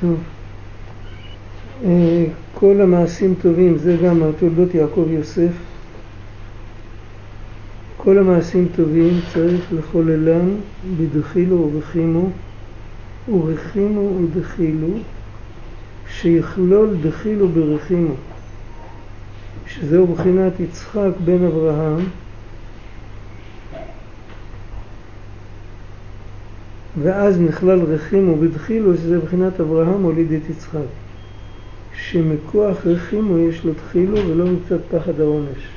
טוב. אה, כל המעשים טובים, זה גם התולדות יעקב יוסף. כל המעשים טובים צריך לחוללם בדחילו ובחימו, ורחימו ודחילו, שיכלול דחילו ברחימו, שזהו בחינת יצחק בן אברהם, ואז נכלל רחימו בדחילו, שזה בחינת אברהם הוליד את יצחק. שמכוח רחימו יש לו תחילו ולא מצד פחד העונש.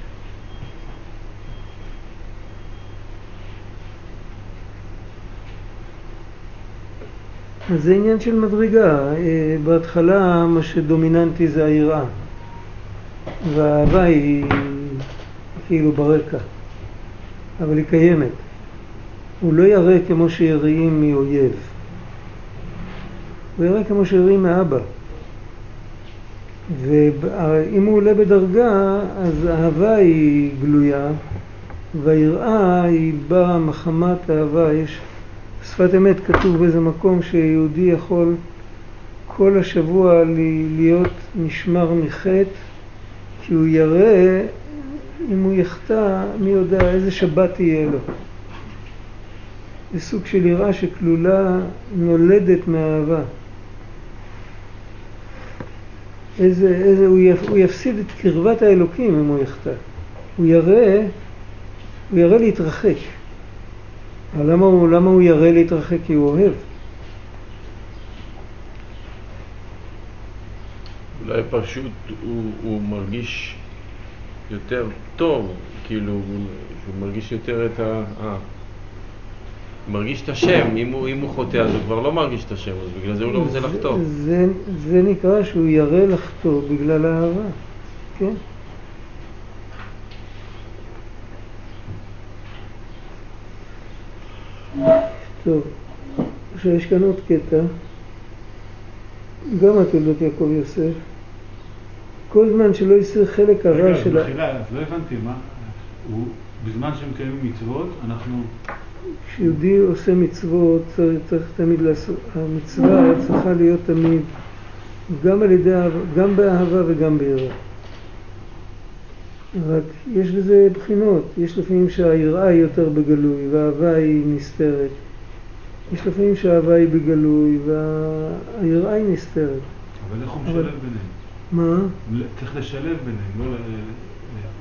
אז זה עניין של מדרגה. אה, בהתחלה מה שדומיננטי זה היראה, והאהבה היא כאילו ברקע, אבל היא קיימת. הוא לא ירא כמו שיראים מאויב, הוא ירא כמו שיראים מאבא. ואם הוא עולה בדרגה, אז האהבה היא גלויה, והיראה היא באה מחמת אהבה. יש שפת אמת כתוב באיזה מקום שיהודי יכול כל השבוע להיות נשמר מחטא, כי הוא ירא, אם הוא יחטא, מי יודע איזה שבת תהיה לו. זה סוג של יראה שכלולה, נולדת מאהבה. איזה, איזה, הוא, יפ, הוא יפסיד את קרבת האלוקים אם הוא יחטא. הוא ירא, הוא ירא להתרחק. אבל למה למה הוא ירא להתרחק? כי הוא אוהב. אולי פשוט הוא, הוא מרגיש יותר טוב, כאילו, הוא מרגיש יותר את ה... אה. מרגיש את השם, אם הוא, אם הוא חוטא אז הוא כבר לא מרגיש את השם, אז בגלל זה הוא לא רוצה לחטוא. זה, זה נקרא שהוא ירא לחטוא בגלל האהבה, כן? טוב, עכשיו יש כאן עוד קטע, גם התולדות יעקב יוסף. כל זמן שלא יסיר חלק הרע של ה... רגע, מחילה, לא הבנתי, מה? הוא, בזמן שמקיימים מצוות, אנחנו... כשיהודי עושה מצוות צריך, צריך תמיד לעשות, המצווה צריכה להיות תמיד גם על ידי, גם באהבה וגם ביראה. רק יש בזה בחינות, יש לפעמים שהיראה היא יותר בגלוי והאהבה היא נסתרת. יש לפעמים שהאהבה היא בגלוי והיראה היא נסתרת. אבל איך הוא משלב ביניהם? מה? צריך לשלב ביניהם, לא...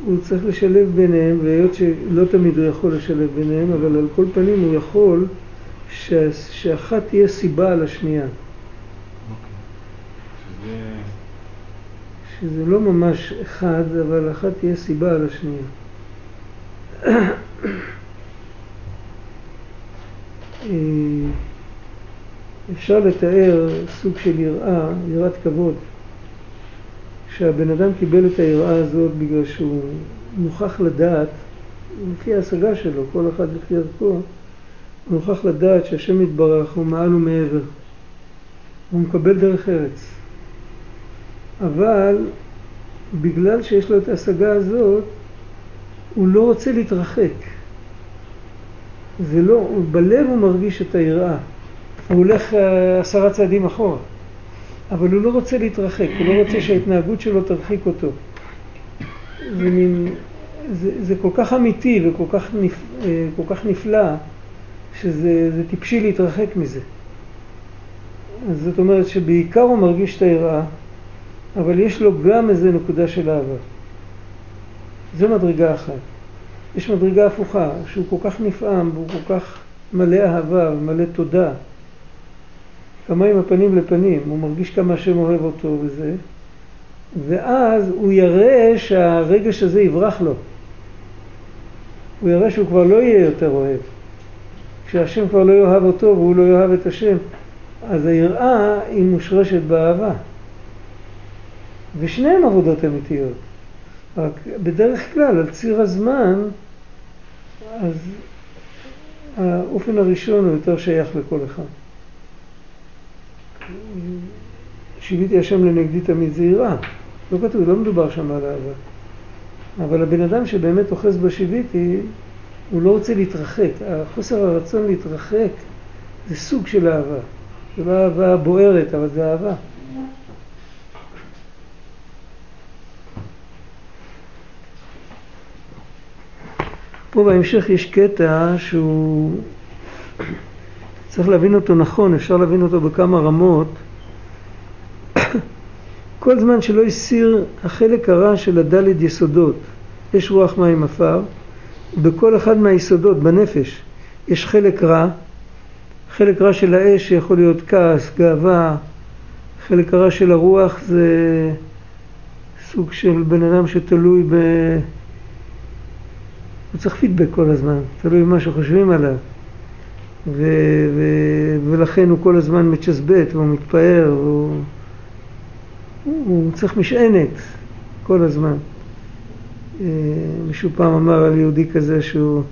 הוא צריך לשלב ביניהם, והיות שלא תמיד הוא יכול לשלב ביניהם, אבל על כל פנים הוא יכול שה, שאחת תהיה סיבה על השנייה. אוקיי. שזה לא ממש אחד, אבל אחת תהיה סיבה על השנייה. אה, אפשר לתאר סוג של יראה, יראת כבוד. שהבן אדם קיבל את היראה הזאת בגלל שהוא מוכרח לדעת, לפי ההשגה שלו, כל אחד לפי ערכו, הוא מוכרח לדעת שהשם יתברך הוא מעל ומעבר. הוא מקבל דרך ארץ. אבל בגלל שיש לו את ההשגה הזאת, הוא לא רוצה להתרחק. זה לא, בלב הוא מרגיש את היראה. הוא הולך אה, עשרה צעדים אחורה. אבל הוא לא רוצה להתרחק, הוא לא רוצה שההתנהגות שלו תרחיק אותו. זה, מין, זה, זה כל כך אמיתי וכל כך, נפ, אה, כל כך נפלא, שזה טיפשי להתרחק מזה. אז זאת אומרת שבעיקר הוא מרגיש את היראה, אבל יש לו גם איזה נקודה של אהבה. זו מדרגה אחת. יש מדרגה הפוכה, שהוא כל כך נפעם והוא כל כך מלא אהבה ומלא תודה. כמה הפנים לפנים, הוא מרגיש כמה השם אוהב אותו וזה, ואז הוא יראה שהרגש הזה יברח לו. הוא יראה שהוא כבר לא יהיה יותר אוהב. כשהשם כבר לא יאהב אותו והוא לא יאהב את השם, אז היראה היא מושרשת באהבה. ושניהם עבודות אמיתיות. רק בדרך כלל, על ציר הזמן, אז האופן הראשון הוא יותר שייך לכל אחד. שיוויתי השם לנגדי תמיד זהירה. לא כתוב, לא מדובר שם על אהבה. אבל הבן אדם שבאמת אוחז בשיוויתי, הוא לא רוצה להתרחק. חוסר הרצון להתרחק זה סוג של אהבה. זה לא אהבה בוערת, אבל זה אהבה. פה בהמשך יש קטע שהוא צריך להבין אותו נכון, אפשר להבין אותו בכמה רמות. כל זמן שלא הסיר החלק הרע של הדלת יסודות, יש רוח מים עפר, בכל אחד מהיסודות, בנפש, יש חלק רע, חלק רע של האש שיכול להיות כעס, גאווה, חלק הרע של הרוח זה סוג של בן אדם שתלוי ב... הוא צריך פידבק כל הזמן, תלוי במה שחושבים עליו. ו, ו, ולכן הוא כל הזמן מצ'סבט והוא מתפאר, והוא הוא צריך משענת כל הזמן. אה, מישהו פעם אמר על יהודי כזה שהוא,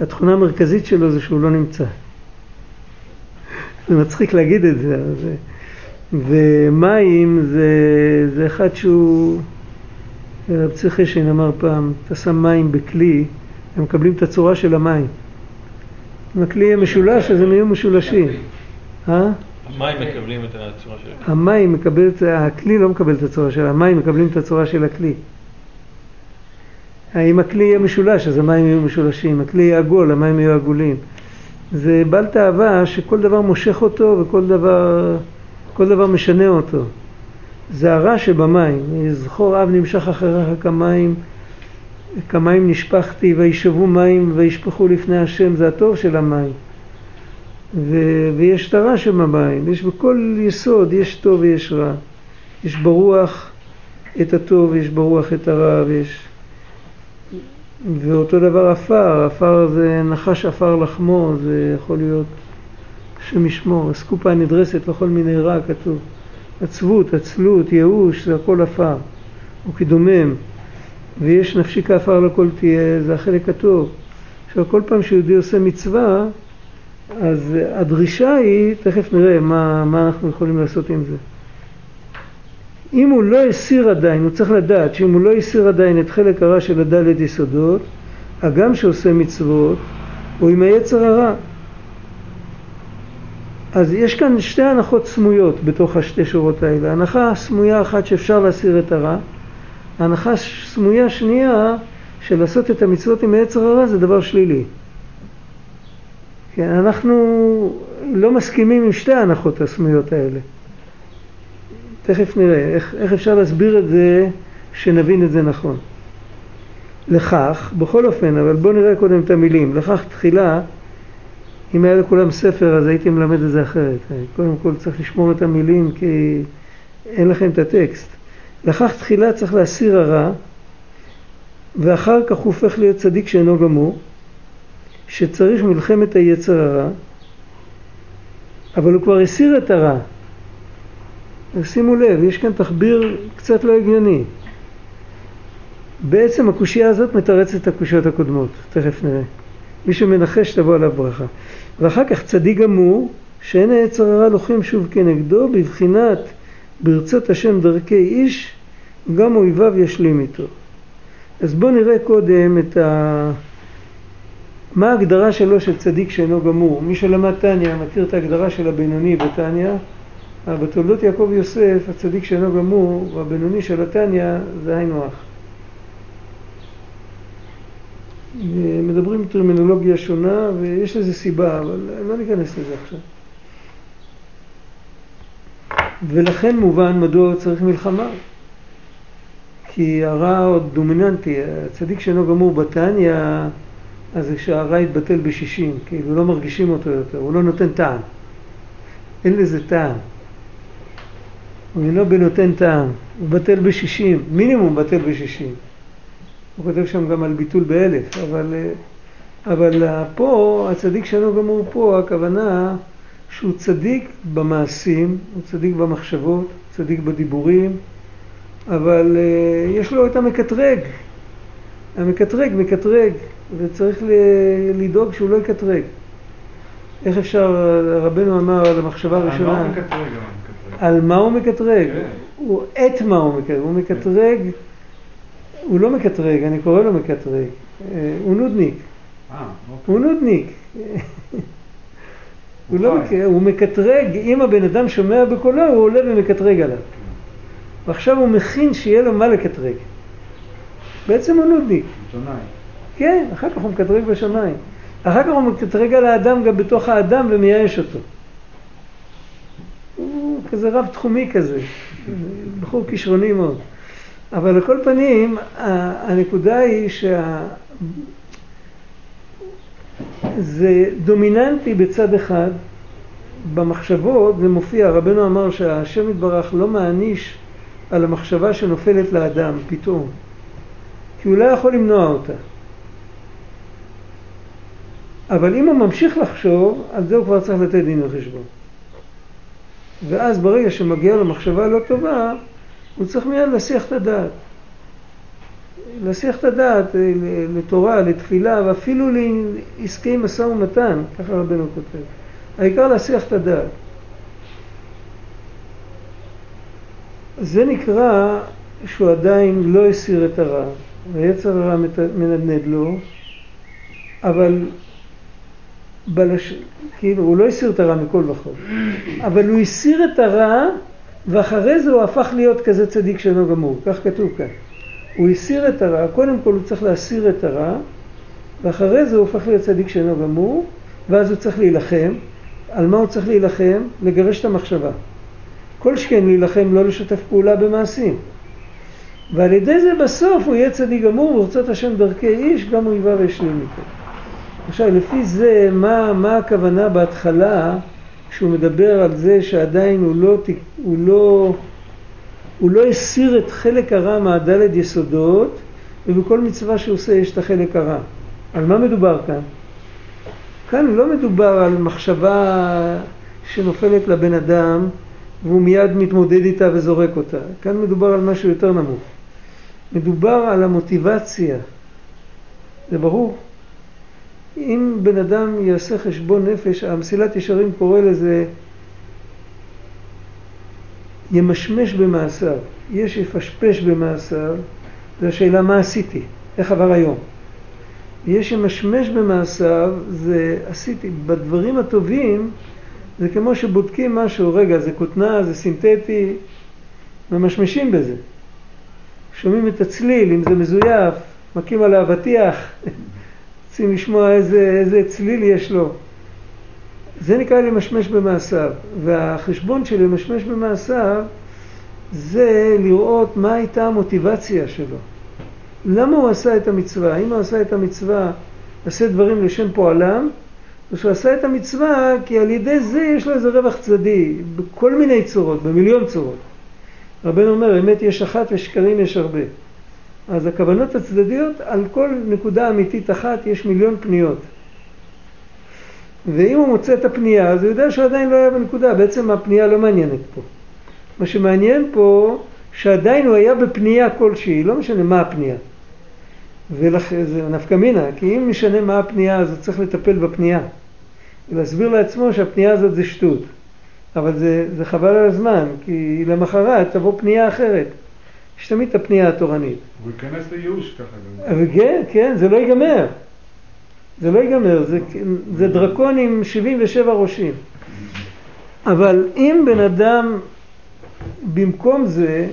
התכונה המרכזית שלו זה שהוא לא נמצא. זה מצחיק להגיד את זה, זה ומים זה, זה אחד שהוא, רב צריך חשין אמר פעם, אתה שם מים בכלי, הם מקבלים את הצורה של המים. אם הכלי יהיה משולש, אז הם יהיו משולשים. אה? המים מקבלים את הצורה של הכלי. המים מקבל את, הכלי לא מקבל את הצורה של, המים מקבלים את הצורה של הכלי. אם הכלי יהיה משולש, אז המים יהיו משולשים. אם הכלי יהיה עגול, המים יהיו עגולים. זה בעל תאווה שכל דבר מושך אותו וכל דבר, כל דבר משנה אותו. זה הרע שבמים. זכור אב נמשך אחריך כמים, כמים נשפכתי וישבו מים וישפכו לפני השם, זה הטוב של המים. ו- ויש את הרע שבמים, יש בכל יסוד, יש טוב ויש רע. יש ברוח את הטוב, יש ברוח את הרע, ויש... ואותו דבר עפר, עפר זה נחש עפר לחמו, זה יכול להיות השם ישמור, אסקופה נדרסת לכל מיני רע כתוב. עצבות, עצלות, ייאוש, זה הכל עפר, הוא כדומם. ויש נפשי כעפר לכל תהיה, זה החלק הטוב. עכשיו כל פעם שיהודי עושה מצווה, אז הדרישה היא, תכף נראה מה, מה אנחנו יכולים לעשות עם זה. אם הוא לא הסיר עדיין, הוא צריך לדעת שאם הוא לא הסיר עדיין את חלק הרע של הדלת יסודות, הגם שעושה מצוות, הוא עם היצר הרע. אז יש כאן שתי הנחות סמויות בתוך השתי שורות האלה. הנחה סמויה אחת שאפשר להסיר את הרע, הנחה סמויה שנייה של לעשות את המצוות עם היצר הרע זה דבר שלילי. כן, אנחנו לא מסכימים עם שתי ההנחות הסמויות האלה. תכף נראה איך, איך אפשר להסביר את זה שנבין את זה נכון. לכך, בכל אופן, אבל בואו נראה קודם את המילים. לכך תחילה, אם היה לכולם ספר אז הייתי מלמד את זה אחרת. קודם כל צריך לשמור את המילים כי אין לכם את הטקסט. לכך תחילה צריך להסיר הרע ואחר כך הוא הופך להיות צדיק שאינו גמור שצריך מלחמת היצר הרע, אבל הוא כבר הסיר את הרע. שימו לב, יש כאן תחביר קצת לא הגיוני. בעצם הקושייה הזאת מתרצת את הקושיות הקודמות, תכף נראה. מי שמנחש תבוא עליו ברכה. ואחר כך צדיק גמור, שאין היצר הרע לוחם שוב כנגדו, בבחינת ברצות השם דרכי איש, גם אויביו ישלים איתו. אז בואו נראה קודם את ה... מה ההגדרה שלו של צדיק שאינו גמור? מי שלמד טניה מכיר את ההגדרה של הבינוני בטניה. בתולדות יעקב יוסף, הצדיק שאינו גמור, והבינוני של הטניה זה היינו הך. מדברים טרמינולוגיה שונה ויש לזה סיבה, אבל לא ניכנס לזה עכשיו. ולכן מובן מדוע צריך מלחמה. כי הרע עוד דומיננטי, הצדיק שאינו גמור בתניא אז כשהרע יתבטל בשישים, כאילו לא מרגישים אותו יותר, הוא לא נותן טעם. אין לזה טעם. הוא אינו בנותן טעם, הוא בטל בשישים, מינימום בטל בשישים. הוא כותב שם גם על ביטול באלף, אבל, אבל פה, הצדיק שלנו גמור פה, הכוונה שהוא צדיק במעשים, הוא צדיק במחשבות, צדיק בדיבורים, אבל אה, יש לו את המקטרג. המקטרג מקטרג, וצריך לדאוג שהוא לא יקטרג. איך אפשר, רבנו אמר על המחשבה הראשונה, על מה הוא מקטרג? על מה הוא מקטרג? כן. הוא את מה הוא מקטרג, הוא מקטרג, הוא לא מקטרג, אני קורא לו מקטרג, אה, הוא נודניק. אה, הוא נודניק. הוא לא, מק- הוא מקטרג, אם הבן אדם שומע בקולו, הוא עולה ומקטרג עליו. ועכשיו הוא מכין שיהיה לו מה לקטרג. בעצם הוא נודניק. כן, אחר כך הוא מקטרג בשמיים. אחר כך הוא מקטרג על האדם גם בתוך האדם ומייאש אותו. הוא כזה רב תחומי כזה, בחור כישרוני מאוד. אבל על כל פנים, הנקודה היא שה... זה דומיננטי בצד אחד, במחשבות זה מופיע, רבנו אמר שהשם יתברך לא מעניש על המחשבה שנופלת לאדם פתאום, כי הוא לא יכול למנוע אותה. אבל אם הוא ממשיך לחשוב, על זה הוא כבר צריך לתת דין וחשבון. ואז ברגע שמגיעה לו מחשבה לא טובה, הוא צריך מיד להסיח את הדעת. להסיח את הדעת אה, לתורה, לתפילה, ואפילו לעסקי משא ומתן, ככה רבנו כותב. העיקר להסיח את הדעת. זה נקרא שהוא עדיין לא הסיר את הרע, והיצר הרע מנדנד לו, אבל בלש... כאילו, הוא לא הסיר את הרע מכל וכל, אבל הוא הסיר את הרע, ואחרי זה הוא הפך להיות כזה צדיק שאינו גמור, כך כתוב כאן. הוא הסיר את הרע, קודם כל הוא צריך להסיר את הרע, ואחרי זה הוא הופך להיות צדיק שאינו גמור, ואז הוא צריך להילחם. על מה הוא צריך להילחם? לגרש את המחשבה. כל שכן להילחם לא לשתף פעולה במעשים. ועל ידי זה בסוף הוא יהיה צדיק גמור ורצות השם דרכי איש, גם אויביו ישלים איתו. עכשיו, לפי זה, מה, מה הכוונה בהתחלה, כשהוא מדבר על זה שעדיין הוא לא, הוא לא, הוא לא הסיר את חלק הרע מהדלת יסודות, ובכל מצווה שהוא עושה יש את החלק הרע. על מה מדובר כאן? כאן לא מדובר על מחשבה שנופלת לבן אדם והוא מיד מתמודד איתה וזורק אותה. כאן מדובר על משהו יותר נמוך. מדובר על המוטיבציה. זה ברור. אם בן אדם יעשה חשבון נפש, המסילת ישרים קורא לזה ימשמש במעשיו. יש יפשפש במעשיו, זו השאלה מה עשיתי, איך עבר היום. יש ימשמש במעשיו, זה עשיתי, בדברים הטובים זה כמו שבודקים משהו, רגע, זה כותנה, זה סינתטי, ממשמשים בזה. שומעים את הצליל, אם זה מזויף, מכים על האבטיח, רוצים לשמוע איזה, איזה צליל יש לו. זה נקרא למשמש במעשיו, והחשבון של למשמש במעשיו זה לראות מה הייתה המוטיבציה שלו. למה הוא עשה את המצווה? האם הוא עשה את המצווה, עשה דברים לשם פועלם, או שהוא עשה את המצווה כי על ידי זה יש לו איזה רווח צדדי, בכל מיני צורות, במיליון צורות. רבנו אומר, אמת יש אחת ושקרים יש הרבה. אז הכוונות הצדדיות, על כל נקודה אמיתית אחת יש מיליון פניות. ואם הוא מוצא את הפנייה, אז הוא יודע שהוא עדיין לא היה בנקודה, בעצם הפנייה לא מעניינת פה. מה שמעניין פה, שעדיין הוא היה בפנייה כלשהי, לא משנה מה הפנייה. ולכן זה נפקא מינה, כי אם משנה מה הפנייה, אז הוא צריך לטפל בפנייה. ולהסביר לעצמו שהפנייה הזאת זה שטות. אבל זה, זה חבל על הזמן, כי למחרת תבוא פנייה אחרת. יש תמיד את הפנייה התורנית. הוא ייכנס לייאוש ככה כן, כן, זה לא ייגמר. זה לא ייגמר, זה, זה דרקון עם 77 ראשים. אבל אם בן אדם במקום זה,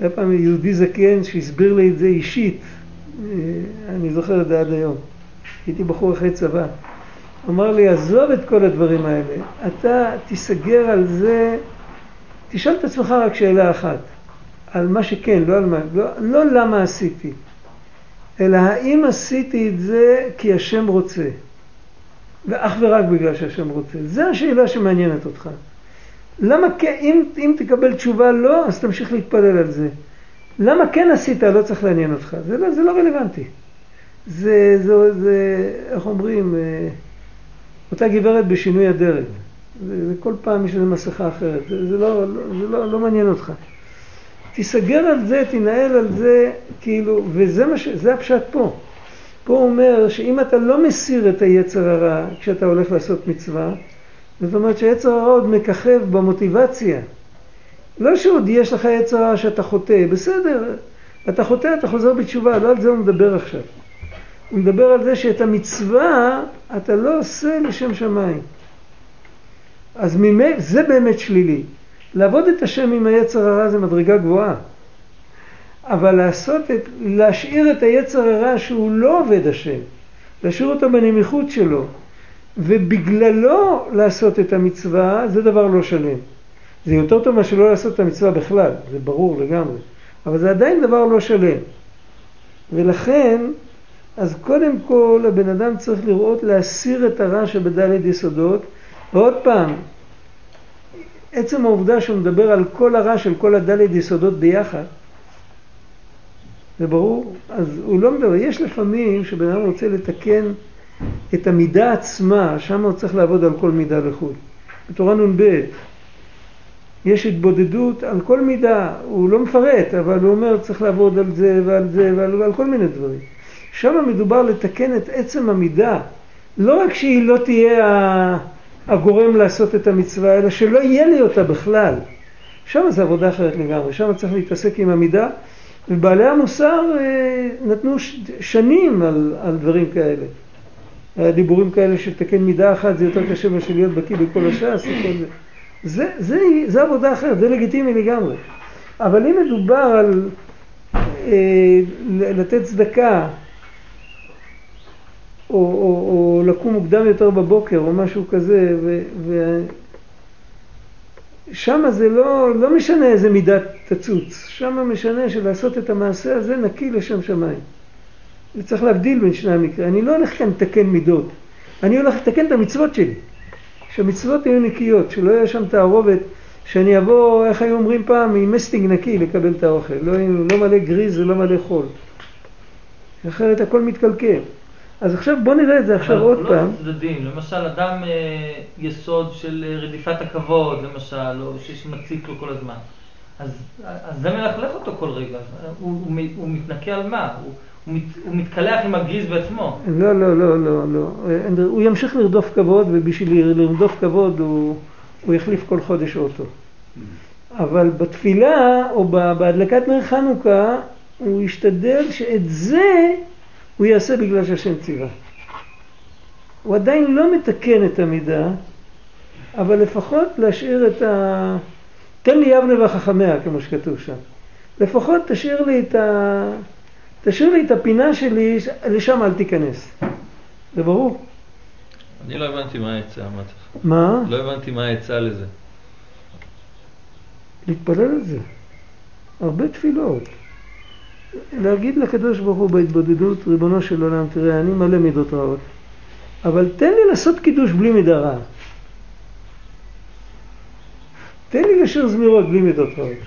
היה פעם יהודי זקן שהסביר לי את זה אישית, אני זוכר את זה עד היום. הייתי בחור אחרי צבא. אמר לי, עזוב את כל הדברים האלה, אתה תיסגר על זה, תשאל את עצמך רק שאלה אחת, על מה שכן, לא על מה, לא, לא למה עשיתי, אלא האם עשיתי את זה כי השם רוצה, ואך ורק בגלל שהשם רוצה. זו השאלה שמעניינת אותך. למה כן, אם, אם תקבל תשובה לא, אז תמשיך להתפלל על זה. למה כן עשית, לא צריך לעניין אותך. זה לא, זה לא רלוונטי. זה, זה, זה, איך אומרים, אותה גברת בשינוי אדרת. זה, זה כל פעם יש איזו מסכה אחרת. זה, זה, לא, לא, זה לא, לא מעניין אותך. תיסגר על זה, תנהל על זה, כאילו, וזה מה ש... זה הפשט פה. פה אומר שאם אתה לא מסיר את היצר הרע כשאתה הולך לעשות מצווה, זאת אומרת שהיצר הרע עוד מככב במוטיבציה. לא שעוד יש לך יצר רע שאתה חוטא, בסדר, אתה חוטא, אתה חוזר בתשובה, לא על זה הוא מדבר עכשיו. הוא מדבר על זה שאת המצווה אתה לא עושה לשם שמיים. אז ממי, זה באמת שלילי. לעבוד את השם עם היצר הרע זה מדרגה גבוהה. אבל לעשות את, להשאיר את היצר הרע שהוא לא עובד השם, להשאיר אותו בנמיכות שלו, ובגללו לעשות את המצווה, זה דבר לא שלם. זה יותר טוב מאשר לא לעשות את המצווה בכלל, זה ברור לגמרי. אבל זה עדיין דבר לא שלם. ולכן, אז קודם כל הבן אדם צריך לראות להסיר את הרע שבדלת יסודות. ועוד פעם, עצם העובדה שהוא מדבר על כל הרע של כל הדלת יסודות ביחד, זה ברור? אז הוא לא מדבר, יש לפעמים שבן אדם רוצה לתקן את המידה עצמה, שם הוא צריך לעבוד על כל מידה לחוד. בתורה נ"ב יש התבודדות על כל מידה, הוא לא מפרט, אבל הוא אומר צריך לעבוד על זה ועל זה ועל, ועל כל מיני דברים. שם מדובר לתקן את עצם המידה, לא רק שהיא לא תהיה הגורם לעשות את המצווה, אלא שלא יהיה לי אותה בכלל. שם זה עבודה אחרת לגמרי, שם צריך להתעסק עם המידה, ובעלי המוסר אה, נתנו שנים על, על דברים כאלה. דיבורים כאלה שתקן מידה אחת זה יותר קשה מאשר להיות בקיא בכל הש"ס וכל זה. זה, זה, זה עבודה אחרת, זה לגיטימי לגמרי. אבל אם מדובר על אה, לתת צדקה, או, או, או לקום מוקדם יותר בבוקר, או משהו כזה, ו, ו, זה לא, לא משנה איזה מידה תצוץ, שם משנה שלעשות את המעשה הזה נקי לשם שמיים. וצריך להבדיל בין שני המקרים. אני לא הולך כאן לתקן מידות, אני הולך לתקן את המצוות שלי. שהמצוות יהיו נקיות, שלא יהיה שם תערובת, שאני אבוא, איך היו אומרים פעם, עם מסטינג נקי לקבל את האוכל, לא, לא מלא גריז ולא מלא חול. אחרת הכל מתקלקל. אז עכשיו בוא נראה את זה עכשיו עוד לא פעם. צדדים, למשל אדם אה, יסוד של אה, רדיפת הכבוד, למשל, או שמציק לו כל הזמן. אז, אז זה מלכלך אותו כל רגע, הוא, הוא, הוא מתנקה על מה? הוא, הוא, מת, הוא מתקלח עם הגריז בעצמו. לא, לא, לא, לא, לא. הוא ימשיך לרדוף כבוד, ובשביל לרדוף כבוד הוא, הוא יחליף כל חודש אוטו. אבל בתפילה, או בהדלקת נר חנוכה, הוא ישתדל שאת זה הוא יעשה בגלל שהשם ציווה. הוא עדיין לא מתקן את המידה, אבל לפחות להשאיר את ה... תן לי יבנה וחכמיה, כמו שכתוב שם. לפחות תשאיר לי את ה... תשאיר לי את הפינה שלי, לשם אל תיכנס. זה ברור? אני לא הבנתי מה העצה, מה צריך? מה? לא הבנתי מה העצה לזה. להתפלל על זה. הרבה תפילות. להגיד לקדוש ברוך הוא בהתבודדות, ריבונו של עולם, תראה, אני מלא מידות רעות, אבל תן לי לעשות קידוש בלי מידה רעה. תן לי לשיר זמירות בלי מידות רעות.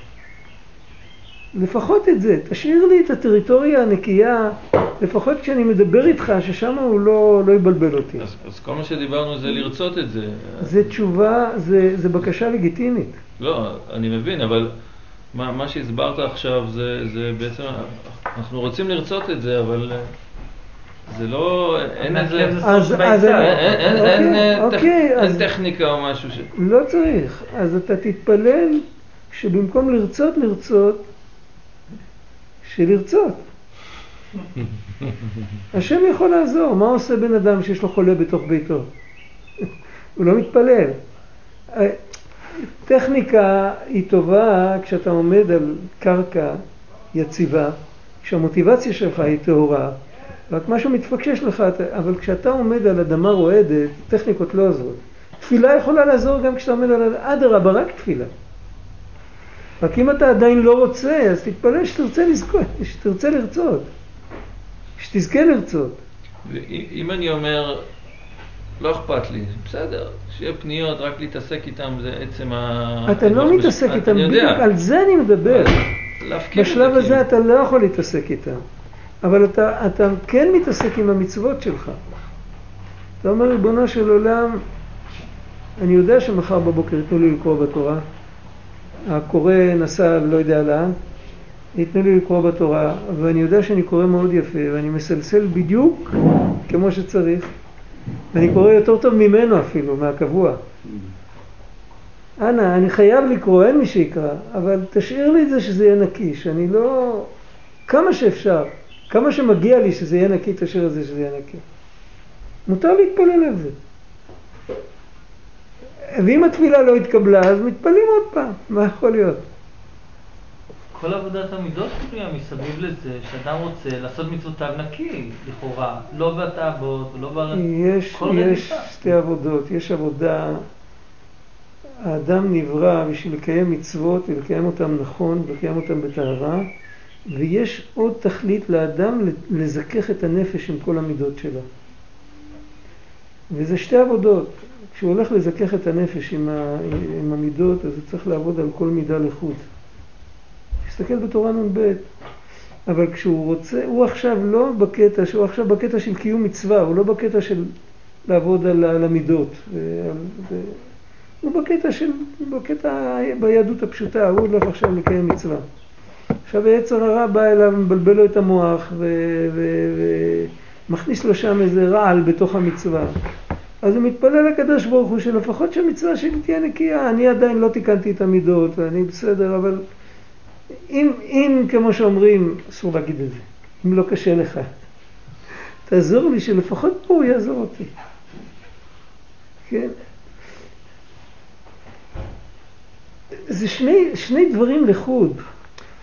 לפחות את זה, תשאיר לי את הטריטוריה הנקייה, לפחות כשאני מדבר איתך, ששם הוא לא, לא יבלבל אותי. אז, אז כל מה שדיברנו זה לרצות את זה. זה תשובה, זה, זה בקשה לגיטימית. לא, אני מבין, אבל מה, מה שהסברת עכשיו זה, זה בעצם, אנחנו רוצים לרצות את זה, אבל זה לא, אין איזה, אז, אז אין, טכניקה או משהו ש... לא צריך. אז אתה תתפלל שבמקום לרצות לרצות, שלרצות. השם יכול לעזור, מה עושה בן אדם שיש לו חולה בתוך ביתו? הוא לא מתפלל. טכניקה היא טובה כשאתה עומד על קרקע יציבה, כשהמוטיבציה שלך היא טהורה, רק משהו מתפקשש לך, אבל כשאתה עומד על אדמה רועדת, טכניקות לא עוזרות. תפילה יכולה לעזור גם כשאתה עומד על... אדרבה, רק תפילה. רק אם אתה עדיין לא רוצה, אז תתפלל שתרצה לזכות, שתרצה לרצות, שתזכה לרצות. ואם אני אומר, לא אכפת לי, בסדר, שיהיה פניות, רק להתעסק איתם זה עצם ה... אתה לא מתעסק איתם. בדיוק, על זה אני מדבר. בשלב זה, הזה כאילו. אתה לא יכול להתעסק איתם, אבל אתה, אתה כן מתעסק עם המצוות שלך. אתה אומר, ריבונו של עולם, אני יודע שמחר בבוקר ייתנו לי לקרוא בתורה, הקורא נסע לא יודע לאן, ייתנו לי לקרוא בתורה, ואני יודע שאני קורא מאוד יפה, ואני מסלסל בדיוק כמו שצריך, ואני קורא יותר טוב ממנו אפילו, מהקבוע. אנא, אני חייב לקרוא, אין מי שיקרא, אבל תשאיר לי את זה שזה יהיה נקי, שאני לא... כמה שאפשר. כמה שמגיע לי שזה יהיה נקי, תשאיר את זה שזה יהיה נקי. מותר להתפלל על זה. ואם התפילה לא התקבלה, אז מתפללים עוד פעם, מה יכול להיות? כל עבודת המידות בנויה מסביב לזה שאדם רוצה לעשות מצוותיו נקי, לכאורה, לא בתאוות ולא בר... יש, יש. שתי עבודות, יש עבודה, האדם נברא בשביל לקיים מצוות ולקיים אותם נכון ולקיים אותם בטהרה, ויש עוד תכלית לאדם לזכך את הנפש עם כל המידות שלו. וזה שתי עבודות. כשהוא הולך לזכך את הנפש עם, ה, עם המידות, אז הוא צריך לעבוד על כל מידה לחוד. תסתכל בתורה נ"ב. אבל כשהוא רוצה, הוא עכשיו לא בקטע, שהוא עכשיו בקטע של קיום מצווה, הוא לא בקטע של לעבוד על, על המידות. ועל, ו... הוא בקטע של, בקטע ביהדות הפשוטה, הוא הולך עכשיו לקיים מצווה. עכשיו היצר הרע בא אליו, מבלבל לו את המוח ומכניס לו שם איזה רעל בתוך המצווה. אז הוא מתפלל לקדוש ברוך הוא שלפחות שהמצווה שלי תהיה נקייה. אני עדיין לא תיקנתי את המידות ואני בסדר, אבל אם, אם כמו שאומרים, אסור להגיד את זה, אם לא קשה לך, תעזור לי שלפחות פה הוא יעזור אותי. כן? זה שני, שני דברים לחוד.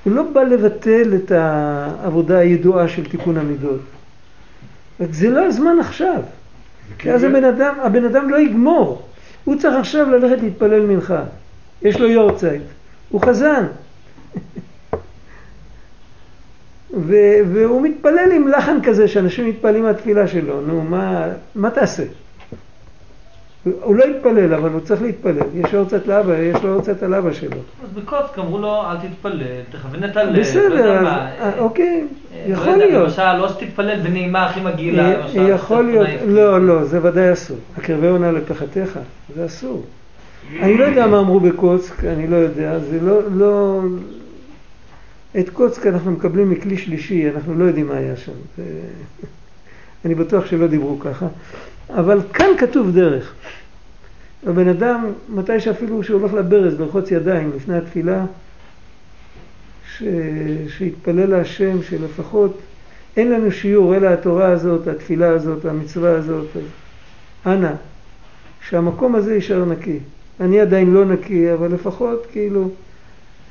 הוא לא בא לבטל את העבודה הידועה של תיקון המידות. רק זה לא הזמן עכשיו. כי אז הבן אדם, הבן אדם לא יגמור. הוא צריך עכשיו ללכת להתפלל מנחה. יש לו יורצייט. הוא חזן. ו- והוא מתפלל עם לחן כזה שאנשים מתפללים מהתפילה שלו. נו, מה, מה תעשה? הוא לא יתפלל, אבל הוא צריך להתפלל. יש לו יורצייט לאבא, יש לו יורצייט על אבא שלו. אז בקוצק אמרו לו, אל תתפלל, תכוון את הלב. בסדר, אז- מה, אה, אוקיי, אה, יכול להיות. למשל, לא שתתפלל בנעימה הכי מגעילה, אה, למשל. יכול להיות, לא, לא, זה ודאי אסור. הקרבי עונה לפחתיך, זה אסור. אני לא יודע מה אמרו בקוצק, אני לא יודע, זה לא, לא... את קוצק אנחנו מקבלים מכלי שלישי, אנחנו לא יודעים מה היה שם. אני בטוח שלא דיברו ככה. אבל כאן כתוב דרך. הבן אדם, מתי שאפילו שהוא הולך לברז לרחוץ ידיים לפני התפילה, ש... שיתפלל להשם שלפחות אין לנו שיעור אלא התורה הזאת, התפילה הזאת, המצווה הזאת. אז אנא, שהמקום הזה יישאר נקי. אני עדיין לא נקי, אבל לפחות כאילו,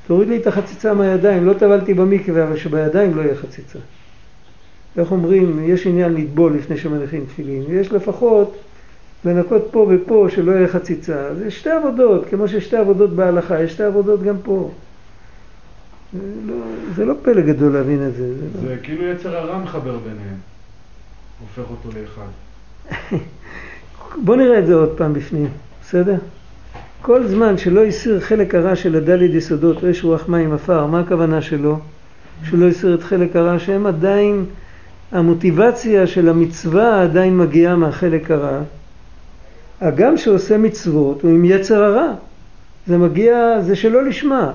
תוריד לי את החציצה מהידיים, לא טבלתי במקווה, אבל שבידיים לא יהיה חציצה. איך אומרים, יש עניין לטבול לפני שמניחים תפילין, ויש לפחות לנקות פה ופה שלא יהיה חציצה. זה שתי עבודות, כמו שיש שתי עבודות בהלכה, יש שתי עבודות גם פה. זה לא, זה לא פלא גדול להבין את זה. זה לא. זה כאילו יצר הרע מחבר ביניהם. הופך אותו לאחד. בוא נראה את זה עוד פעם בפנים, בסדר? כל זמן שלא הסיר חלק הרע של הדלת יסודות, אש רוח מים עפר, מה הכוונה שלו? שלא הסיר את חלק הרע, שהם עדיין, המוטיבציה של המצווה עדיין מגיעה מהחלק הרע. הגם שעושה מצוות הוא עם יצר הרע. זה מגיע, זה שלא לשמה.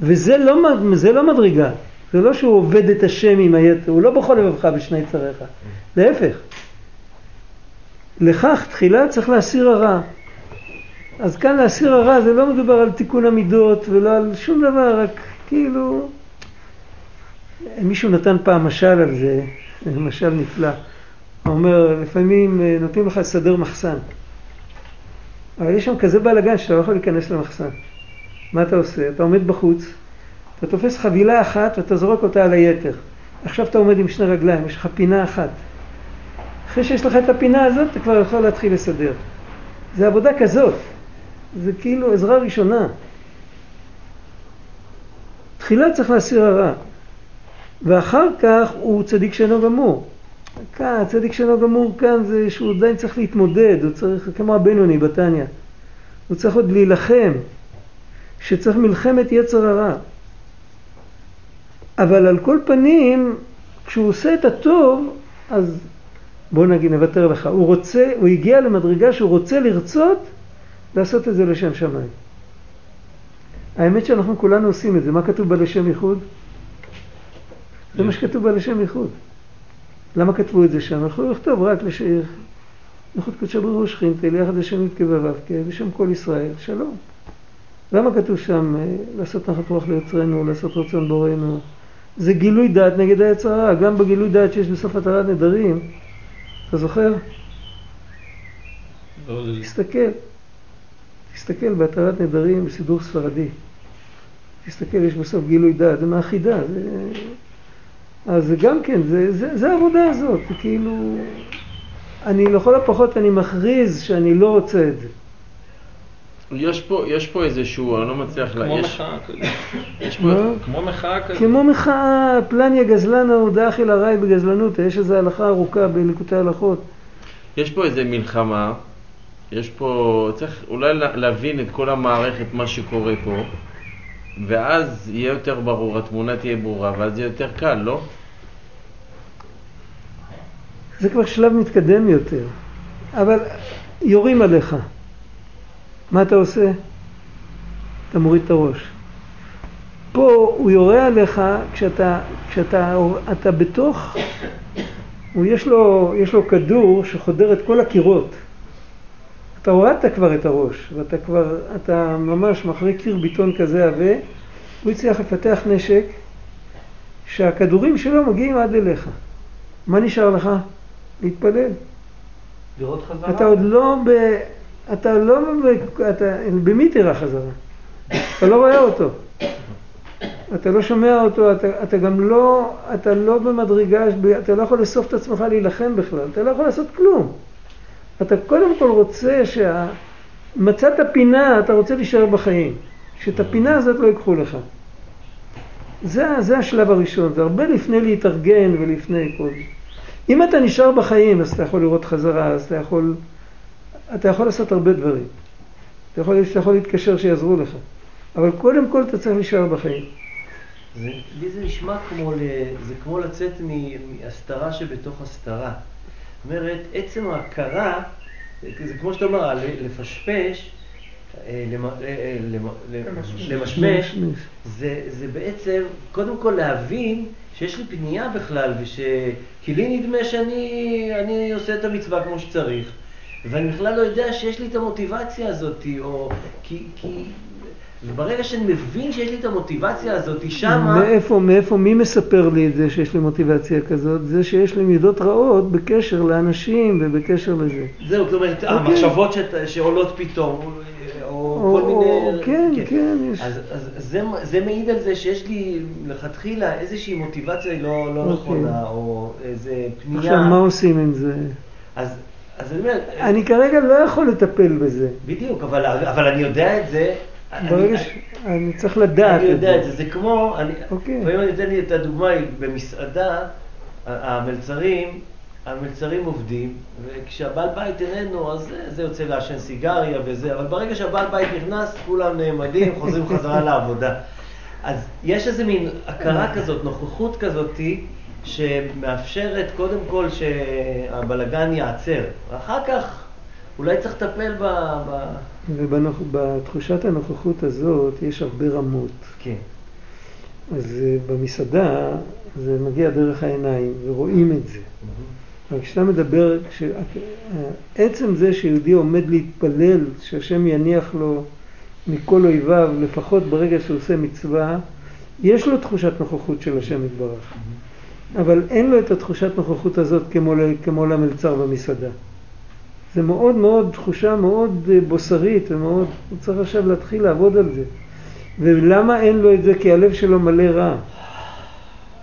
וזה לא, זה לא מדרגה. זה לא שהוא עובד את השם עם היצר, הוא לא בכל לבבך בשני צריך. להפך. לכך תחילה צריך להסיר הרע. אז כאן להסיר הרע זה לא מדובר על תיקון המידות ולא על שום דבר, רק כאילו... מישהו נתן פעם משל על זה, משל נפלא. הוא אומר, לפעמים אה, נותנים לך לסדר מחסן. אבל יש שם כזה בלאגן שאתה לא יכול להיכנס למחסן. מה אתה עושה? אתה עומד בחוץ, אתה תופס חבילה אחת ואתה זורק אותה על היתר. עכשיו אתה עומד עם שני רגליים, יש לך פינה אחת. אחרי שיש לך את הפינה הזאת, אתה כבר יכול להתחיל לסדר. זה עבודה כזאת. זה כאילו עזרה ראשונה. תחילה צריך להסיר הרע, ואחר כך הוא צדיק שאינו גמור. כאן, צדיק שאינו גמור כאן זה שהוא עדיין צריך להתמודד, הוא צריך, כמו הבינוני בתניא, הוא צריך עוד להילחם, שצריך מלחמת יצר הרע. אבל על כל פנים, כשהוא עושה את הטוב, אז בוא נגיד, נוותר לך. הוא רוצה, הוא הגיע למדרגה שהוא רוצה לרצות לעשות את זה לשם שמיים. האמת שאנחנו כולנו עושים את זה. מה כתוב בלשם ייחוד? זה מה שכתוב בלשם ייחוד. למה כתבו את זה שם? יכלו לכתוב רק לשיר. ייחוד קודשא ברוך הוא שכינתא ליחד לשם י"ק ו"ק בשם כל ישראל, שלום. למה כתוב שם אה, לעשות נחת רוח ליוצרנו, לעשות רצון בוראנו, זה גילוי דעת נגד היצר הרע. גם בגילוי דעת שיש בסוף התרת נדרים, אתה זוכר? לא, זה- תסתכל, תסתכל בהתרת נדרים בסידור ספרדי. תסתכל, יש בסוף גילוי דעת, זה מהחידה. זה... אז זה גם כן, זה, זה, זה העבודה הזאת, כאילו... אני לכל הפחות אני מכריז שאני לא רוצה את זה. יש פה, יש פה איזשהו, אני לא מצליח, לה- כמו יש, מחאה כזאת. יש פה, מה? כמו מחאה כזאת. כמו מחאה, פלניה גזלנה הודח אל הרי בגזלנות, יש איזו הלכה ארוכה בליקוטי הלכות. יש פה איזה מלחמה, יש פה, צריך אולי לה- להבין את כל המערכת, מה שקורה פה, ואז יהיה יותר ברור, התמונה תהיה ברורה, ואז יהיה יותר קל, לא? זה כבר שלב מתקדם יותר. אבל יורים עליך. מה אתה עושה? אתה מוריד את הראש. פה הוא יורה עליך כשאתה, כשאתה אתה בתוך, הוא יש לו, יש לו כדור שחודר את כל הקירות. אתה הורדת כבר את הראש, ואתה כבר, אתה ממש מחריג קיר ביטון כזה עבה, הוא הצליח לפתח נשק שהכדורים שלו מגיעים עד אליך. מה נשאר לך? להתפלל. לראות חזרה. אתה עוד לא ב... אתה לא ב... אתה... במי תראה חזרה? אתה לא רואה אותו. אתה לא שומע אותו, אתה, אתה גם לא, אתה לא במדרגה, אתה לא יכול לאסוף את עצמך להילחם בכלל, אתה לא יכול לעשות כלום. אתה קודם כל רוצה שה... מצאת פינה, אתה רוצה להישאר בחיים. שאת הפינה הזאת לא ייקחו לך. זה, זה השלב הראשון, זה הרבה לפני להתארגן ולפני כל זה. אם אתה נשאר בחיים, אז אתה יכול לראות חזרה, אז אתה יכול, אתה יכול לעשות הרבה דברים. אתה יכול, אתה יכול להתקשר שיעזרו לך. אבל קודם כל אתה צריך להישאר בחיים. זה, לי זה נשמע כמו, ל, זה כמו לצאת מהסתרה שבתוך הסתרה. זאת אומרת, עצם ההכרה, זה כמו שאתה אומר, לפשפש, אה, אה, אה, למ- למשמש. למשמש, זה, זה בעצם, קודם כל להבין שיש לי פנייה בכלל, וש... כי לי נדמה שאני אני עושה את המצווה כמו שצריך, ואני בכלל לא יודע שיש לי את המוטיבציה הזאת, או כי... כי... וברגע שאני מבין שיש לי את המוטיבציה הזאת, שמה... מאיפה, מאיפה, מי מספר לי את זה שיש לי מוטיבציה כזאת? זה שיש לי מידות רעות בקשר לאנשים ובקשר לזה. זהו, זאת אומרת, המחשבות שאת- שעולות פתאום, או או- כל מיני... או- כן, כן, יש. אז, אז זה, זה מעיד על זה שיש לי לכתחילה איזושהי מוטיבציה לא, לא אוקיי. נכונה, או איזה פנייה. עכשיו, מה עושים עם זה? אז, אז אני אומר, אני כרגע לא יכול לטפל בזה. בדיוק, אבל, אבל אני יודע את זה. ברגע אני, ש... אני צריך לדעת אני את יודע את זה. זה, זה כמו, אני, אוקיי. לפעמים אני אתן לי את הדוגמה, במסעדה, המלצרים, המלצרים עובדים, וכשהבעל בית איננו, אז זה, זה יוצא לעשן סיגריה וזה, אבל ברגע שהבעל בית נכנס, כולם נעמדים, חוזרים חזרה לעבודה. אז יש איזה מין הכרה כזאת, נוכחות כזאתי, שמאפשרת קודם כל שהבלגן ייעצר. ואחר כך אולי צריך לטפל ב... ב... ובתחושת הנוכחות הזאת יש הרבה רמות. כן. אז אה, במסעדה זה מגיע דרך העיניים ורואים את זה. אבל כשאתה מדבר, כש... עצם זה שיהודי עומד להתפלל, שהשם יניח לו מכל אויביו, לפחות ברגע שהוא עושה מצווה, יש לו תחושת נוכחות של השם יתברך. אבל אין לו את התחושת נוכחות הזאת כמו, כמו למלצר במסעדה. זה מאוד מאוד, תחושה מאוד אה, בוסרית ומאוד, הוא צריך עכשיו להתחיל לעבוד על זה. ולמה אין לו את זה? כי הלב שלו מלא רע.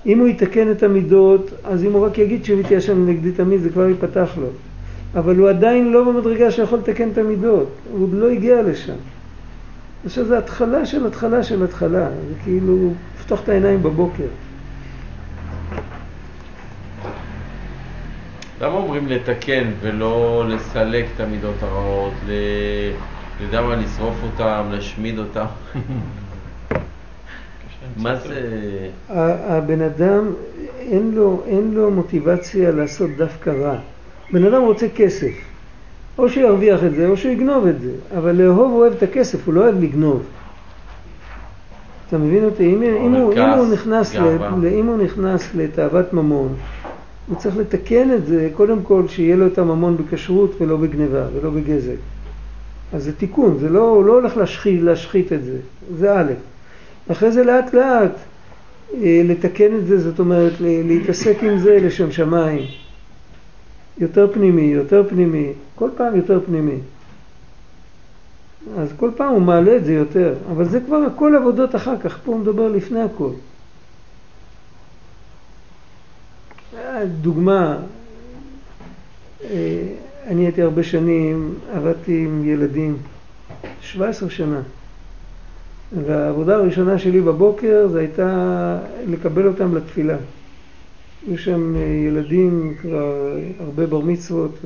אם הוא יתקן את המידות, אז אם הוא רק יגיד שהביתי השם נגדי תמיד, זה כבר ייפתח לו. אבל הוא עדיין לא במדרגה שיכול לתקן את המידות, הוא עוד לא הגיע לשם. עכשיו זה התחלה של התחלה של התחלה, זה כאילו לפתוח את העיניים בבוקר. למה אומרים לתקן ולא לסלק את המידות הרעות, ל... יודע מה, לשרוף אותם, להשמיד אותם? מה זה... הבן אדם, אין לו, אין לו מוטיבציה לעשות דווקא רע. בן אדם רוצה כסף. או שירוויח את זה, או שיגנוב את זה. אבל לאהוב הוא אוהב את הכסף, הוא לא אוהב לגנוב. אתה מבין אותי? אם, אם, הוא, אם, הוא נכנס. ל, אם הוא נכנס לתאוות ממון, הוא צריך לתקן את זה, קודם כל שיהיה לו את הממון בכשרות ולא בגניבה ולא בגזל. אז זה תיקון, זה לא, הוא לא הולך להשחית, להשחית את זה, זה א'. אחרי זה לאט לאט אה, לתקן את זה, זאת אומרת להתעסק עם זה לשם שמיים. יותר פנימי, יותר פנימי, כל פעם יותר פנימי. אז כל פעם הוא מעלה את זה יותר, אבל זה כבר הכל עבודות אחר כך, פה הוא מדבר לפני הכל. דוגמה, אה, אני הייתי הרבה שנים, עבדתי עם ילדים, 17 שנה. והעבודה הראשונה שלי בבוקר זה הייתה לקבל אותם לתפילה. היו שם אה, ילדים, כבר הרבה בר מצוות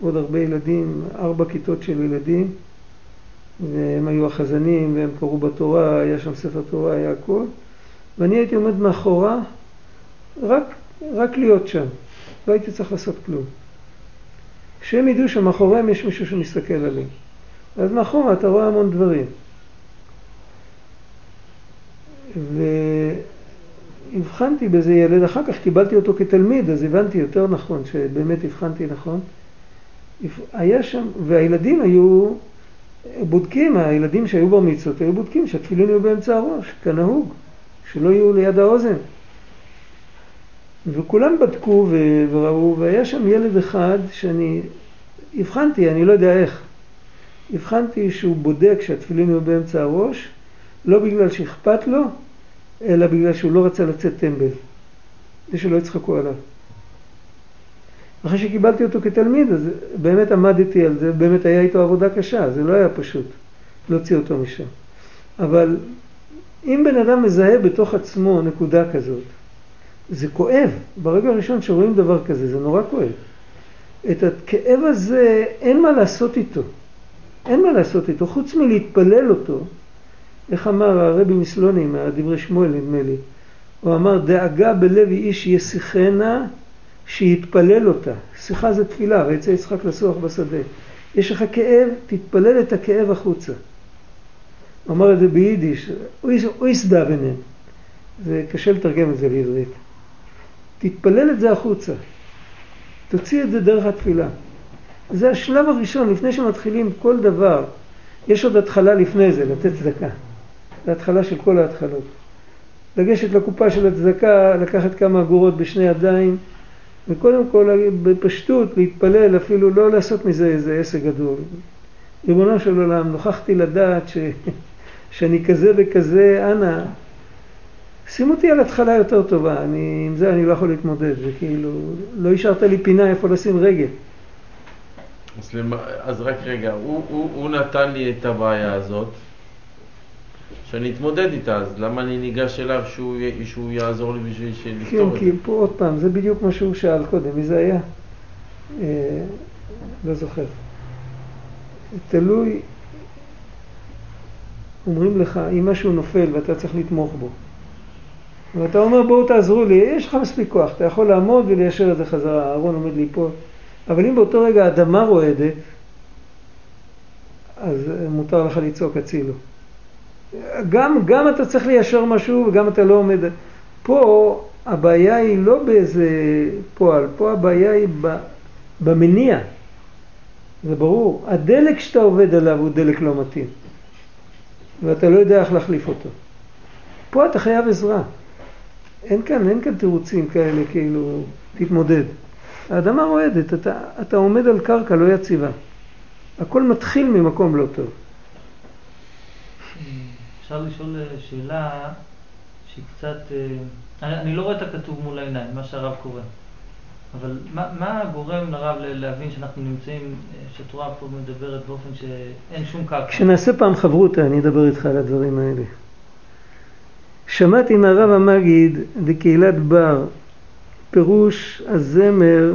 ועוד הרבה ילדים, ארבע כיתות של ילדים, והם היו החזנים והם קראו בתורה, היה שם ספר תורה, היה הכל, ואני הייתי עומד מאחורה רק, רק להיות שם, לא הייתי צריך לעשות כלום. כשהם ידעו שמאחוריהם יש מישהו שמסתכל עליהם. אז מאחורה אתה רואה המון דברים. והבחנתי באיזה ילד, אחר כך קיבלתי אותו כתלמיד, אז הבנתי יותר נכון, שבאמת הבחנתי נכון. היה שם, והילדים היו בודקים, הילדים שהיו בר מצוות היו בודקים שהתפילין יהיו באמצע הראש, כנהוג, שלא יהיו ליד האוזן. וכולם בדקו וראו, והיה שם ילד אחד שאני הבחנתי, אני לא יודע איך, הבחנתי שהוא בודק שהתפילין יהיו באמצע הראש, לא בגלל שאכפת לו, אלא בגלל שהוא לא רצה לצאת טמבל, כדי שלא יצחקו עליו. אחרי שקיבלתי אותו כתלמיד, אז באמת עמדתי על זה, באמת היה איתו עבודה קשה, זה לא היה פשוט להוציא אותו משם. אבל אם בן אדם מזהה בתוך עצמו נקודה כזאת, זה כואב. ברגע הראשון שרואים דבר כזה, זה נורא כואב. את הכאב הזה, אין מה לעשות איתו. אין מה לעשות איתו, חוץ מלהתפלל אותו. איך אמר הרבי מסלוני, מהדברי שמואל נדמה לי, הוא אמר, דאגה בלב איש ישיחנה שיתפלל אותה. שיחה זה תפילה, ויצא יצחק לסוח בשדה. יש לך כאב, תתפלל את הכאב החוצה. הוא אמר את זה ביידיש, יסדה ביניהם. זה קשה לתרגם את זה לעברית. תתפלל את זה החוצה. תוציא את זה דרך התפילה. זה השלב הראשון, לפני שמתחילים כל דבר. יש עוד התחלה לפני זה, לתת צדקה. זה התחלה של כל ההתחלות. לגשת לקופה של הצדקה, לקחת כמה אגורות בשני ידיים, וקודם כל בפשטות להתפלל, אפילו לא לעשות מזה איזה עסק גדול. ריבונו של עולם, נוכחתי לדעת ש... שאני כזה וכזה, אנא, שים אותי על התחלה יותר טובה, אני, עם זה אני לא יכול להתמודד, זה כאילו, לא השארת לי פינה איפה לשים רגל. אז, למ... אז רק רגע, הוא, הוא, הוא נתן לי את הבעיה הזאת, שאני אתמודד איתה, אז למה אני ניגש אליו שהוא, שהוא יעזור לי בשביל לפתור כן, את זה? כן, כי פה עוד פעם, זה בדיוק מה שהוא שאל קודם, מי זה היה? אה, לא זוכר. תלוי, אומרים לך, אם משהו נופל ואתה צריך לתמוך בו, ואתה אומר בואו תעזרו לי, יש לך מספיק כוח, אתה יכול לעמוד וליישר את זה חזרה, הארון עומד ליפול, אבל אם באותו רגע האדמה רועדת, אז מותר לך לצעוק הצילו. גם, גם אתה צריך ליישר משהו וגם אתה לא עומד. פה הבעיה היא לא באיזה פועל, פה הבעיה היא במניע. זה ברור. הדלק שאתה עובד עליו הוא דלק לא מתאים. ואתה לא יודע איך להחליף אותו. פה אתה חייב עזרה. אין כאן, אין כאן תירוצים כאלה, כאילו, תתמודד. האדמה רועדת, אתה, אתה עומד על קרקע לא יציבה. הכל מתחיל ממקום לא טוב. אפשר לשאול אה, שאלה שהיא קצת... אה, אני, אני לא רואה את הכתוב מול העיניים, מה שהרב קורא. אבל מה, מה גורם לרב להבין שאנחנו נמצאים, אה, שהתורה פה מדברת באופן שאין שום קרקע? כשנעשה פעם חברותא, אני אדבר איתך על הדברים האלה. שמעתי מהרב המגיד בקהילת בר פירוש הזמר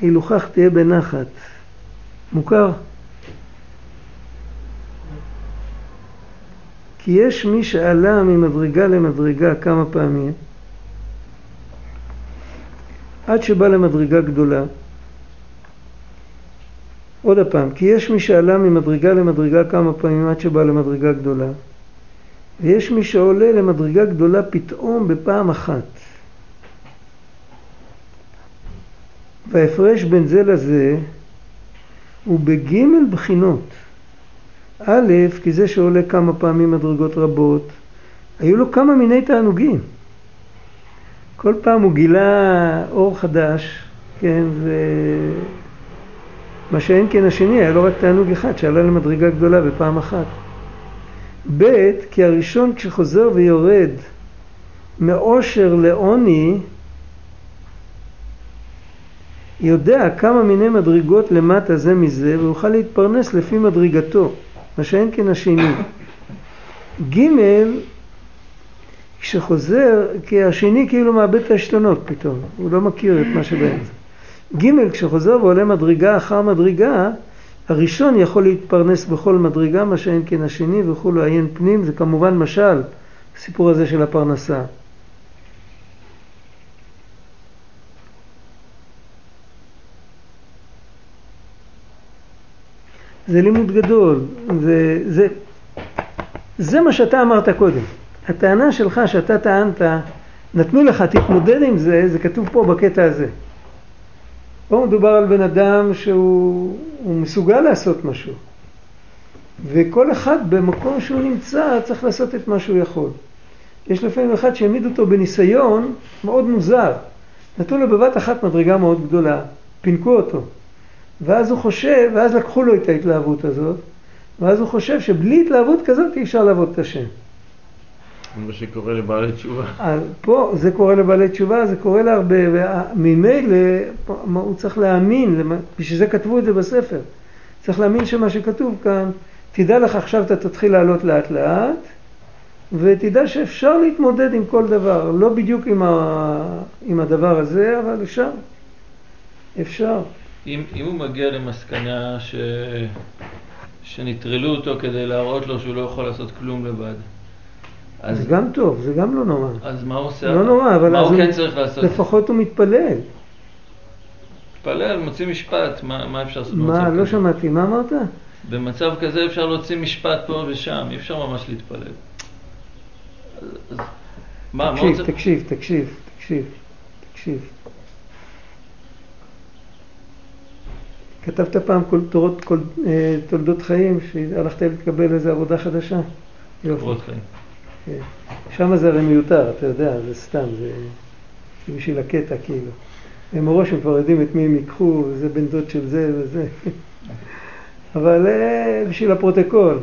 הילוכך תהיה בנחת. מוכר? כי יש מי שעלה ממדרגה למדרגה כמה פעמים עד שבא למדרגה גדולה. עוד הפעם, כי יש מי שעלה ממדרגה למדרגה כמה פעמים עד שבא למדרגה גדולה, ויש מי שעולה למדרגה גדולה פתאום בפעם אחת. וההפרש בין זה לזה הוא בגימל בחינות. א', כי זה שעולה כמה פעמים מדרגות רבות, היו לו כמה מיני תענוגים. כל פעם הוא גילה אור חדש, כן, ומה שאין כן השני, היה לו רק תענוג אחד שעלה למדרגה גדולה בפעם אחת. ב', כי הראשון כשחוזר ויורד מאושר לעוני, יודע כמה מיני מדרגות למטה זה מזה ויוכל להתפרנס לפי מדרגתו, מה שאין כן השני. ג' כשחוזר, כי השני כאילו מאבד את העשתונות פתאום, הוא לא מכיר את מה שבאמצע. ג' כשחוזר ועולה מדרגה אחר מדרגה, הראשון יכול להתפרנס בכל מדרגה, מה שאין כן השני וכולו עיין פנים, זה כמובן משל, הסיפור הזה של הפרנסה. זה לימוד גדול, זה, זה, זה מה שאתה אמרת קודם. הטענה שלך שאתה טענת, נתנו לך, תתמודד עם זה, זה כתוב פה בקטע הזה. פה מדובר על בן אדם שהוא מסוגל לעשות משהו. וכל אחד במקום שהוא נמצא צריך לעשות את מה שהוא יכול. יש לפעמים אחד שהעמיד אותו בניסיון מאוד מוזר. נתנו לו בבת אחת מדרגה מאוד גדולה, פינקו אותו. ואז הוא חושב, ואז לקחו לו את ההתלהבות הזאת, ואז הוא חושב שבלי התלהבות כזאת אי אפשר לעבוד את השם. מה שקורה לבעלי תשובה. פה זה קורה לבעלי תשובה, זה קורה להרבה, וממילא הוא צריך להאמין, בשביל זה כתבו את זה בספר. צריך להאמין שמה שכתוב כאן, תדע לך עכשיו אתה תתחיל לעלות לאט לאט, ותדע שאפשר להתמודד עם כל דבר, לא בדיוק עם, ה, עם הדבר הזה, אבל אפשר. אפשר. אם, אם הוא מגיע למסקנה ש... שנטרלו אותו כדי להראות לו שהוא לא יכול לעשות כלום לבד. אז זה גם טוב, זה גם לא נורא. אז מה הוא עושה? לא נורא, אבל מה הוא כן צריך לעשות? לפחות הוא מתפלל. מתפלל, מוציא משפט, מה, מה אפשר לעשות מה, במצב לא כזה? שמעתי, מה אמרת? במצב כזה אפשר להוציא משפט פה ושם, אי אפשר ממש להתפלל. אז, מה, מה תקשיב? תקשיב, תקשיב, תקשיב, תקשיב. כתבת פעם כל תורות, כל, אה, תולדות חיים, שהלכת להתקבל איזה עבודה חדשה? קורות חיים. שם זה הרי מיותר, אתה יודע, זה סתם, זה בשביל הקטע כאילו. הם מראש הם כבר יודעים את מי הם ייקחו, וזה בן דוד של זה וזה. אבל אה, בשביל הפרוטוקול.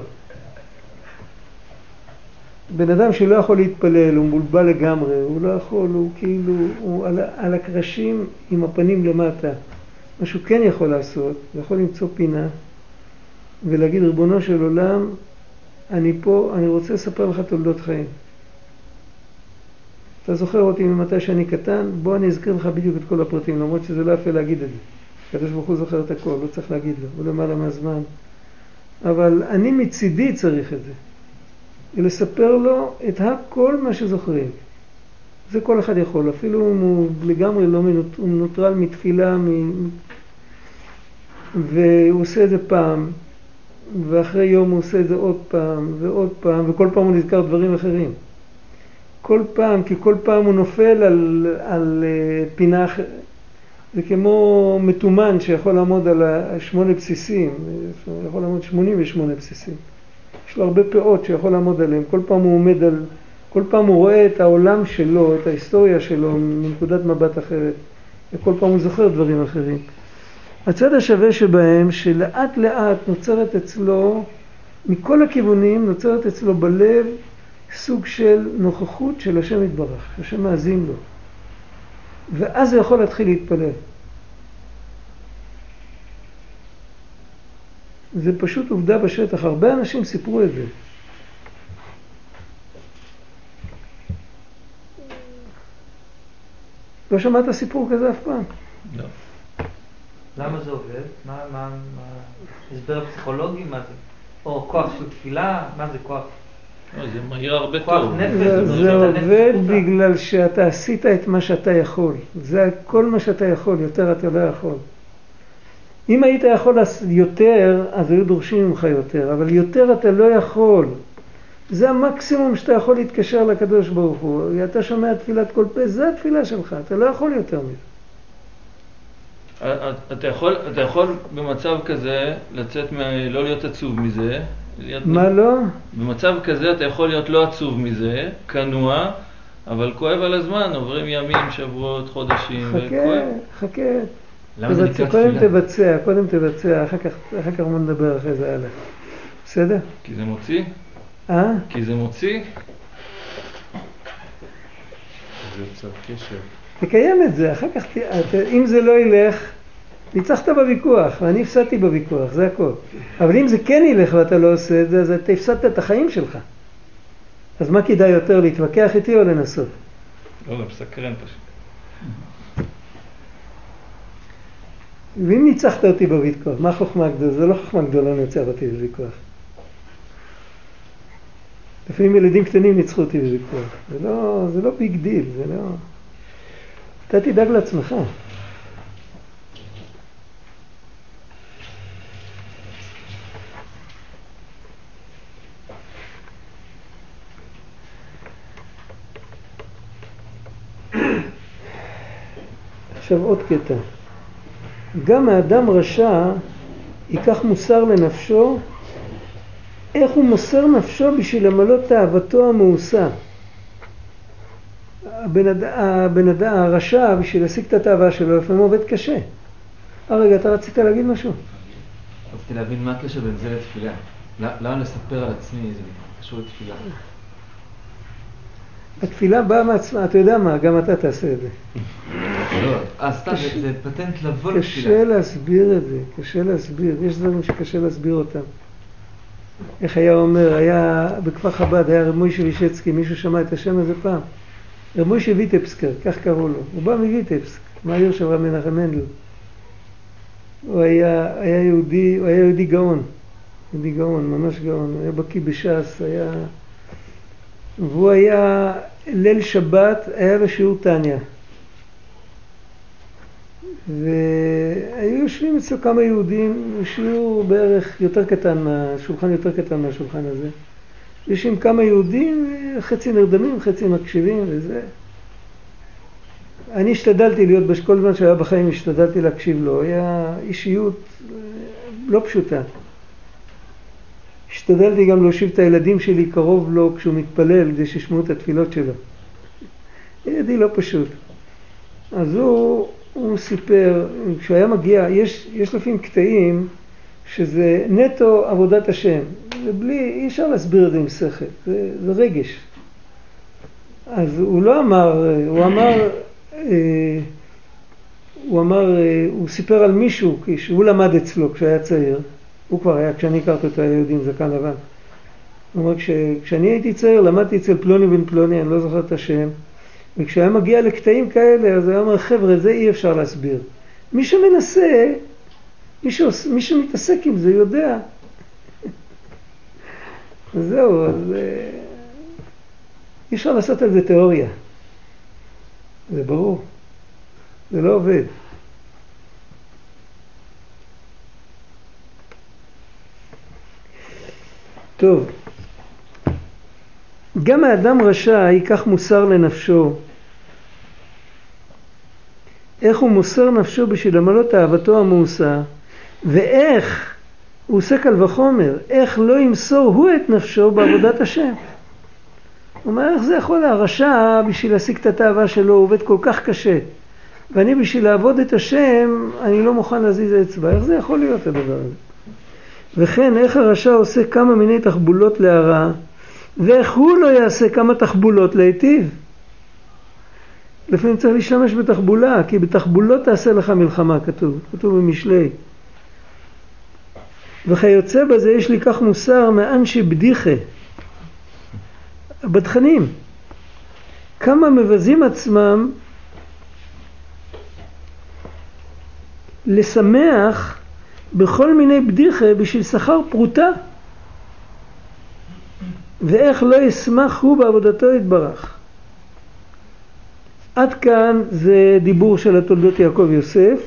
בן אדם שלא יכול להתפלל, הוא מבולבל לגמרי, הוא לא יכול, הוא כאילו, הוא על, על הקרשים עם הפנים למטה. מה שהוא כן יכול לעשות, הוא יכול למצוא פינה ולהגיד, ריבונו של עולם, אני פה, אני רוצה לספר לך תולדות חיים. אתה זוכר אותי ממתי שאני קטן? בוא אני אזכיר לך בדיוק את כל הפרטים, למרות שזה לא יפה להגיד את זה. הקדוש ברוך הוא זוכר את הכל, לא צריך להגיד לו, הוא למעלה מהזמן. אבל אני מצידי צריך את זה. ולספר לו את הכל מה שזוכרים. זה כל אחד יכול, אפילו אם הוא לגמרי לא מנוטרל מתפילה, מ... והוא עושה את זה פעם, ואחרי יום הוא עושה את זה עוד פעם ועוד פעם, וכל פעם הוא נזכר דברים אחרים. כל פעם, כי כל פעם הוא נופל על, על אה, פינה אחרת. זה כמו מתומן שיכול לעמוד על שמונה בסיסים, יכול לעמוד 88 בסיסים. יש לו הרבה פאות שיכול לעמוד עליהם, כל פעם הוא עומד על, כל פעם הוא רואה את העולם שלו, את ההיסטוריה שלו מנקודת מבט אחרת, וכל פעם הוא זוכר דברים אחרים. הצד השווה שבהם, שלאט לאט נוצרת אצלו, מכל הכיוונים נוצרת אצלו בלב סוג של נוכחות של השם יתברך, השם מאזין לו. ואז הוא יכול להתחיל להתפלל. זה פשוט עובדה בשטח, הרבה אנשים סיפרו את זה. לא שמעת סיפור כזה אף פעם? לא. למה זה עובד? מה, מה, מה, הסבר פסיכולוגי? מה זה? או כוח של תפילה? מה זה כוח? לא, זה מהיר הרבה כוח טוב. זה, עובד בגלל שאתה עשית את מה שאתה יכול. זה כל מה שאתה יכול, יותר אתה לא יכול. אם היית יכול יותר, אז היו דורשים ממך יותר, אבל יותר אתה לא יכול. זה המקסימום שאתה יכול להתקשר לקדוש ברוך הוא. אתה שומע תפילת כל פה, זה התפילה שלך, אתה לא יכול יותר מזה. אתה יכול, אתה יכול במצב כזה לצאת, מה, לא להיות עצוב מזה. להיות מה לא? במצב כזה אתה יכול להיות לא עצוב מזה, כנוע, אבל כואב על הזמן, עוברים ימים, שבועות, חודשים, חכה, וכואב. חכה. למה זה נקרא קודם? תבצע, קודם תבצע, אחר כך, אחר כך בוא נדבר אחרי זה הלאה. בסדר? כי זה מוציא? אה? כי זה מוציא? זה יוצר קשר. תקיים את זה, אחר כך, ת- אם זה לא ילך, ניצחת בוויכוח, ואני הפסדתי בוויכוח, זה הכל. אבל אם זה כן ילך ואתה לא עושה את זה, אז אתה הפסדת את החיים שלך. אז מה כדאי יותר, להתווכח איתי או לנסות? לא, זה מסקרן פשוט. ואם ניצחת אותי בוויכוח, מה החוכמה הגדולה? זה לא חוכמה גדולה לנצח אותי בוויכוח. לפעמים ילדים קטנים ניצחו אותי בוויכוח. זה לא, זה לא big deal, זה לא... אתה תדאג לעצמך. עכשיו עוד קטע. גם האדם רשע ייקח מוסר לנפשו, איך הוא מוסר נפשו בשביל למלא תאוותו המאוסה. הבן אדם, הבן אדם, הרשע, בשביל להשיג את התאווה שלו, לפעמים עובד קשה. אה, רגע, אתה רצית להגיד משהו? רציתי להבין מה הקשר בין זה לתפילה. למה לספר על עצמי זה קשור לתפילה? התפילה באה מעצמה, אתה יודע מה, גם אתה תעשה את זה. לא, אה, סתם, זה- פטנט לבוא קשה לתפילה. להסביר את זה, קשה להסביר, יש דברים שקשה להסביר אותם. איך היה אומר, היה בכפר חב"ד, היה רב מוישה וישצקי, מישהו שמע את השם הזה פעם? רב מוישה ויטפסקר, כך קראו לו, הוא בא מויטפסק, מהעיר של רב מנחם מנדל. הוא היה, היה יהודי, הוא היה יהודי גאון, יהודי גאון, ממש גאון, הוא היה בקיא בש"ס, היה... והוא היה, ליל שבת, היה לו שיעור טניה. והיו יושבים אצלו כמה יהודים, שיעור בערך יותר קטן, שולחן יותר קטן מהשולחן הזה. יושבים כמה יהודים, חצי נרדמים, חצי מקשיבים וזה. אני השתדלתי להיות, כל זמן שהיה בחיים השתדלתי להקשיב לו, היה אישיות אה, לא פשוטה. השתדלתי גם להושיב את הילדים שלי קרוב לו כשהוא מתפלל, כדי שישמעו את התפילות שלו. ילדי לא פשוט. אז הוא, הוא סיפר, כשהוא היה מגיע, יש, יש לפעמים קטעים שזה נטו עבודת השם. זה בלי, אי אפשר להסביר את זה עם שכל, זה, זה רגש. אז הוא לא אמר, הוא אמר, אה, הוא אמר, אה, הוא סיפר על מישהו, שהוא למד אצלו כשהיה צעיר, הוא כבר היה, כשאני הכרתי אותו היה יהודי עם זקן לבן. הוא אומר, כש, כשאני הייתי צעיר למדתי אצל פלוני בן פלוני, אני לא זוכר את השם, וכשהיה מגיע לקטעים כאלה, אז הוא היה אומר, חבר'ה, זה אי אפשר להסביר. מי שמנסה, מי, שעוש, מי שמתעסק עם זה יודע. זהו, אז אה, אי אפשר לעשות על זה תיאוריה. זה ברור. זה לא עובד. טוב, גם האדם רשע ייקח מוסר לנפשו. איך הוא מוסר נפשו בשביל למלא תאוותו המאוסה, ואיך הוא עושה קל וחומר, איך לא ימסור הוא את נפשו בעבודת השם. הוא אומר, איך זה יכול, הרשע בשביל להשיג את התאווה שלו הוא עובד כל כך קשה, ואני בשביל לעבוד את השם, אני לא מוכן להזיז אצבע, איך זה יכול להיות הדבר הזה? וכן, איך הרשע עושה כמה מיני תחבולות להרע, ואיך הוא לא יעשה כמה תחבולות להיטיב. לפעמים צריך להשתמש בתחבולה, כי בתחבולות תעשה לך מלחמה, כתוב, כתוב במשלי. וכיוצא בזה יש לי כך מוסר מאנשי בדיחה, הבדחנים, כמה מבזים עצמם לשמח בכל מיני בדיחה בשביל שכר פרוטה ואיך לא ישמח הוא בעבודתו יתברך. עד כאן זה דיבור של התולדות יעקב יוסף.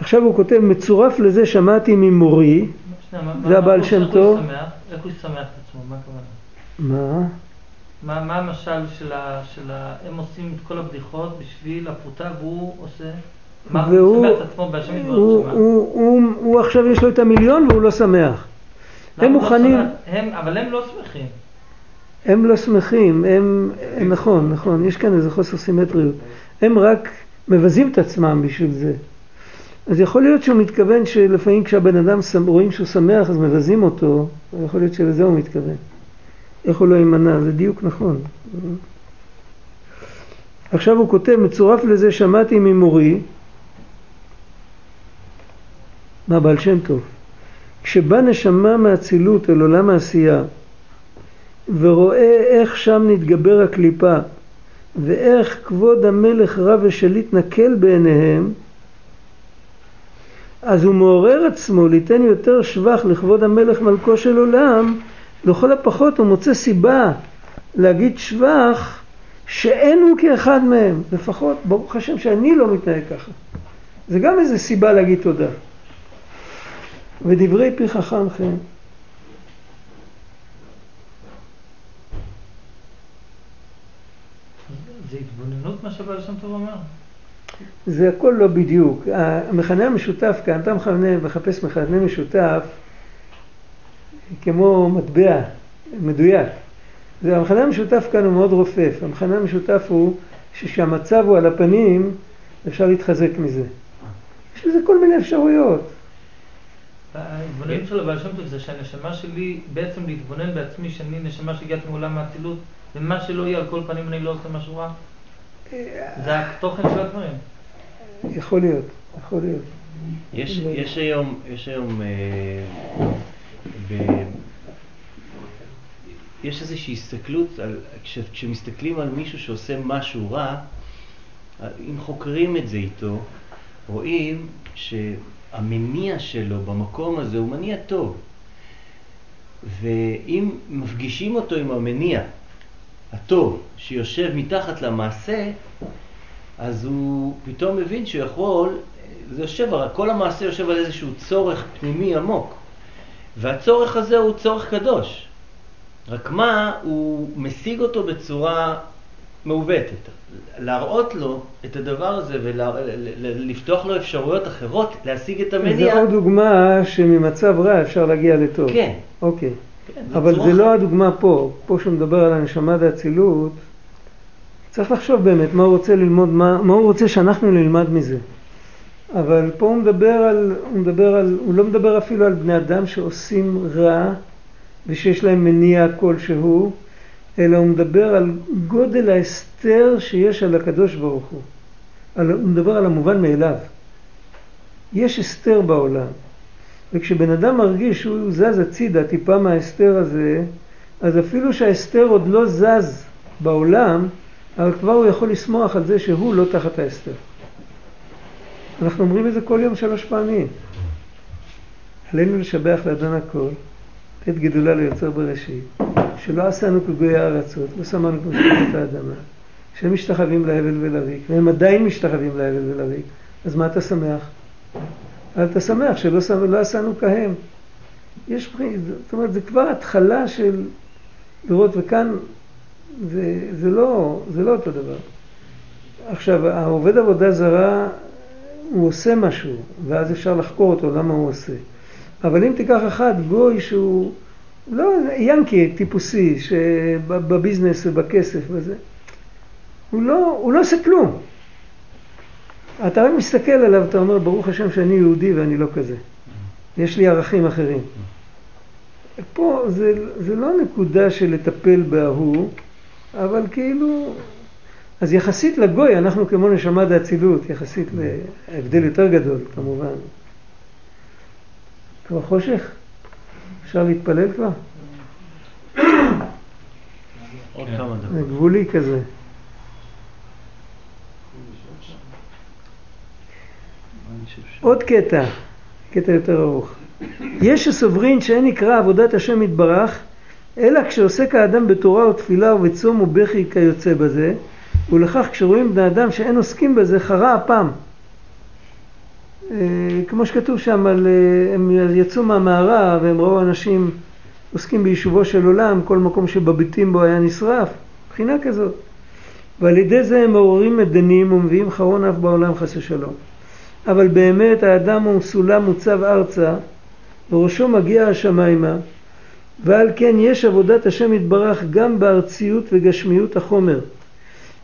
עכשיו הוא כותב, מצורף לזה שמעתי ממורי, זה הבעל שם טוב. הוא? איך הוא ישמח את עצמו? מה הכוונה? מה? מה מה המשל של ה... של ה... הם עושים את כל הבדיחות בשביל הפרוטה והוא עושה... מה הוא והוא, ישמח את עצמו בהשם הוא, יתברך הוא? הוא, הוא, הוא עכשיו יש לו את המיליון והוא לא שמח. הם הוא לא מוכנים, שמח? הם- אבל הם לא שמחים. הם לא שמחים, הם, נכון, נכון, יש כאן איזה חוסר סימטריות. הם רק מבזים את עצמם בשביל זה. אז יכול להיות שהוא מתכוון שלפעמים כשהבן אדם רואים שהוא שמח אז מבזים אותו, יכול להיות שלזה הוא מתכוון. איך הוא לא יימנע, זה דיוק נכון. עכשיו הוא כותב, מצורף לזה שמעתי ממורי, מה בעל שם טוב, כשבא נשמה מאצילות אל עולם העשייה ורואה איך שם נתגבר הקליפה ואיך כבוד המלך רב ושליט נקל בעיניהם אז הוא מעורר עצמו ליתן יותר שבח לכבוד המלך מלכו של עולם לכל הפחות הוא מוצא סיבה להגיד שבח שאין הוא כאחד מהם לפחות ברוך השם שאני לא מתנהג ככה. זה גם איזה סיבה להגיד תודה. ודברי פי חכם כן זה התבוננות מה שבעל שם טוב אומר? זה הכל לא בדיוק. המכנה המשותף כאן, אתה מכנה, מחפש מכנה משותף כמו מטבע מדויק. זה, המכנה המשותף כאן הוא מאוד רופף. המכנה המשותף הוא שכשהמצב הוא על הפנים, אפשר להתחזק מזה. יש לזה כל מיני אפשרויות. ההתבוננות של הבעל שם טוב זה שהנשמה שלי, בעצם להתבונן בעצמי, שאני נשמה שהגעתי מעולם האצילות, ומה שלא יהיה על כל פנים אני לא עושה משהו רע? זה התוכן של הדברים. יכול להיות, יכול להיות. יש, יש היום, יש היום, אה, ב, יש איזושהי הסתכלות, על, כש, כשמסתכלים על מישהו שעושה משהו רע, אם חוקרים את זה איתו, רואים שהמניע שלו במקום הזה הוא מניע טוב. ואם מפגישים אותו עם המניע הטוב שיושב מתחת למעשה, אז הוא פתאום מבין שהוא יכול, זה יושב, כל המעשה יושב על איזשהו צורך פנימי עמוק. והצורך הזה הוא צורך קדוש. רק מה, הוא משיג אותו בצורה מעוותת. להראות לו את הדבר הזה ולפתוח לו אפשרויות אחרות להשיג את המניע. זה עוד דוגמה שממצב רע אפשר להגיע לטוב. כן. אוקיי. כן, אבל זה לא הדוגמה פה. פה שהוא מדבר על הנשמה והאצילות, צריך לחשוב באמת מה הוא רוצה ללמוד, מה, מה הוא רוצה שאנחנו נלמד מזה. אבל פה הוא מדבר על, הוא מדבר על, הוא לא מדבר אפילו על בני אדם שעושים רע ושיש להם מניע כלשהו, אלא הוא מדבר על גודל ההסתר שיש על הקדוש ברוך הוא. על, הוא מדבר על המובן מאליו. יש הסתר בעולם, וכשבן אדם מרגיש שהוא זז הצידה טיפה מההסתר הזה, אז אפילו שההסתר עוד לא זז בעולם, אבל כבר הוא יכול לשמוח על זה שהוא לא תחת ההסתר. אנחנו אומרים את זה כל יום שלוש פעמים. עלינו לשבח לאדון הכל, את גידולה ליוצר בראשית, שלא עשינו כגויי הארצות, לא שמענו כמו שפת האדמה, שהם משתחווים להבל ולריק, והם עדיין משתחווים להבל ולריק, אז מה אתה שמח? אבל אתה שמח שלא לא עשינו כהם. יש, זאת אומרת, זה כבר התחלה של לראות, וכאן זה, זה, לא, זה לא אותו דבר. עכשיו, העובד עבודה זרה, הוא עושה משהו, ואז אפשר לחקור אותו למה הוא עושה. אבל אם תיקח אחד, גוי שהוא לא ינקי טיפוסי, שבביזנס ובכסף וזה, הוא לא, הוא לא עושה כלום. אתה רק מסתכל עליו, אתה אומר, ברוך השם שאני יהודי ואני לא כזה. יש לי ערכים אחרים. פה זה, זה לא נקודה של לטפל בהוא, אבל כאילו, אז יחסית לגוי אנחנו כמו נשמה דאצילות, יחסית להבדל יותר גדול כמובן. כבר חושך? אפשר להתפלל כבר? עוד כמה דקות. זה גבולי כזה. עוד קטע, קטע יותר ארוך. יש שסוברין שאין נקרא עבודת השם יתברך, אלא כשעוסק האדם בתורה או תפילה ובצום ובכי כיוצא בזה, ולכך כשרואים בני אדם שאין עוסקים בזה, חרה אפם. אה, כמו שכתוב שם, על, אה, הם יצאו מהמערה והם ראו אנשים עוסקים ביישובו של עולם, כל מקום שבביטים בו היה נשרף, מבחינה כזאת. ועל ידי זה הם מעוררים מדנים ומביאים חרון אף בעולם חס ושלום. אבל באמת האדם הוא סולם מוצב ארצה, וראשו מגיע השמיימה, ועל כן יש עבודת השם יתברך גם בארציות וגשמיות החומר.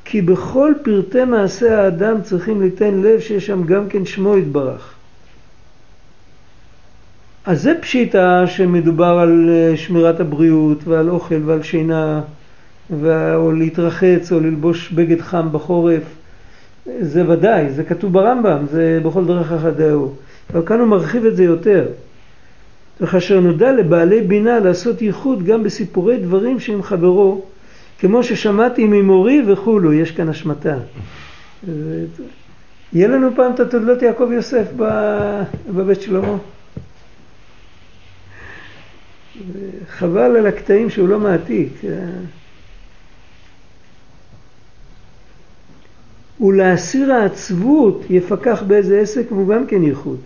כי בכל פרטי מעשה האדם צריכים ליתן לב שיש שם גם כן שמו יתברך. אז זה פשיטה שמדובר על אה, שמירת הבריאות ועל אוכל ועל שינה או להתרחץ או ללבוש בגד חם בחורף. זה ודאי, זה כתוב ברמב"ם, זה בכל דרך אחדהו. אבל כאן הוא מרחיב את זה יותר. וכאשר נודע לבעלי בינה לעשות ייחוד גם בסיפורי דברים שעם חברו, כמו ששמעתי ממורי וכולו, יש כאן השמטה. יהיה לנו פעם את התולדות יעקב יוסף בבית שלמה. חבל על הקטעים שהוא לא מעתיק. ולהסיר העצבות יפקח באיזה עסק והוא גם כן ייחוד.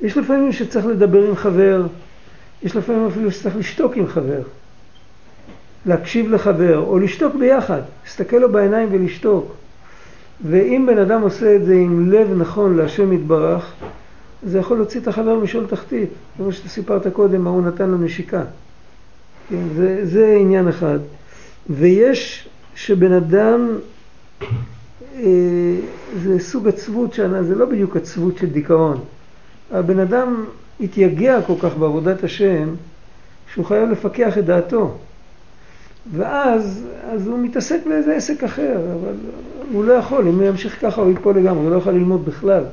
יש לפעמים שצריך לדבר עם חבר, יש לפעמים אפילו שצריך לשתוק עם חבר, להקשיב לחבר, או לשתוק ביחד, להסתכל לו בעיניים ולשתוק. ואם בן אדם עושה את זה עם לב נכון להשם יתברך, זה יכול להוציא את החבר משול תחתית. כמו שאתה סיפרת קודם, מה הוא נתן לו נשיקה. כן, זה, זה עניין אחד. ויש שבן אדם, זה סוג עצבות, שנה, זה לא בדיוק עצבות של דיכאון. הבן אדם התייגע כל כך בעבודת השם, שהוא חייב לפקח את דעתו. ואז אז הוא מתעסק באיזה עסק אחר, אבל הוא לא יכול, אם הוא ימשיך ככה הוא ייפול לגמרי, הוא לא יכול ללמוד בכלל.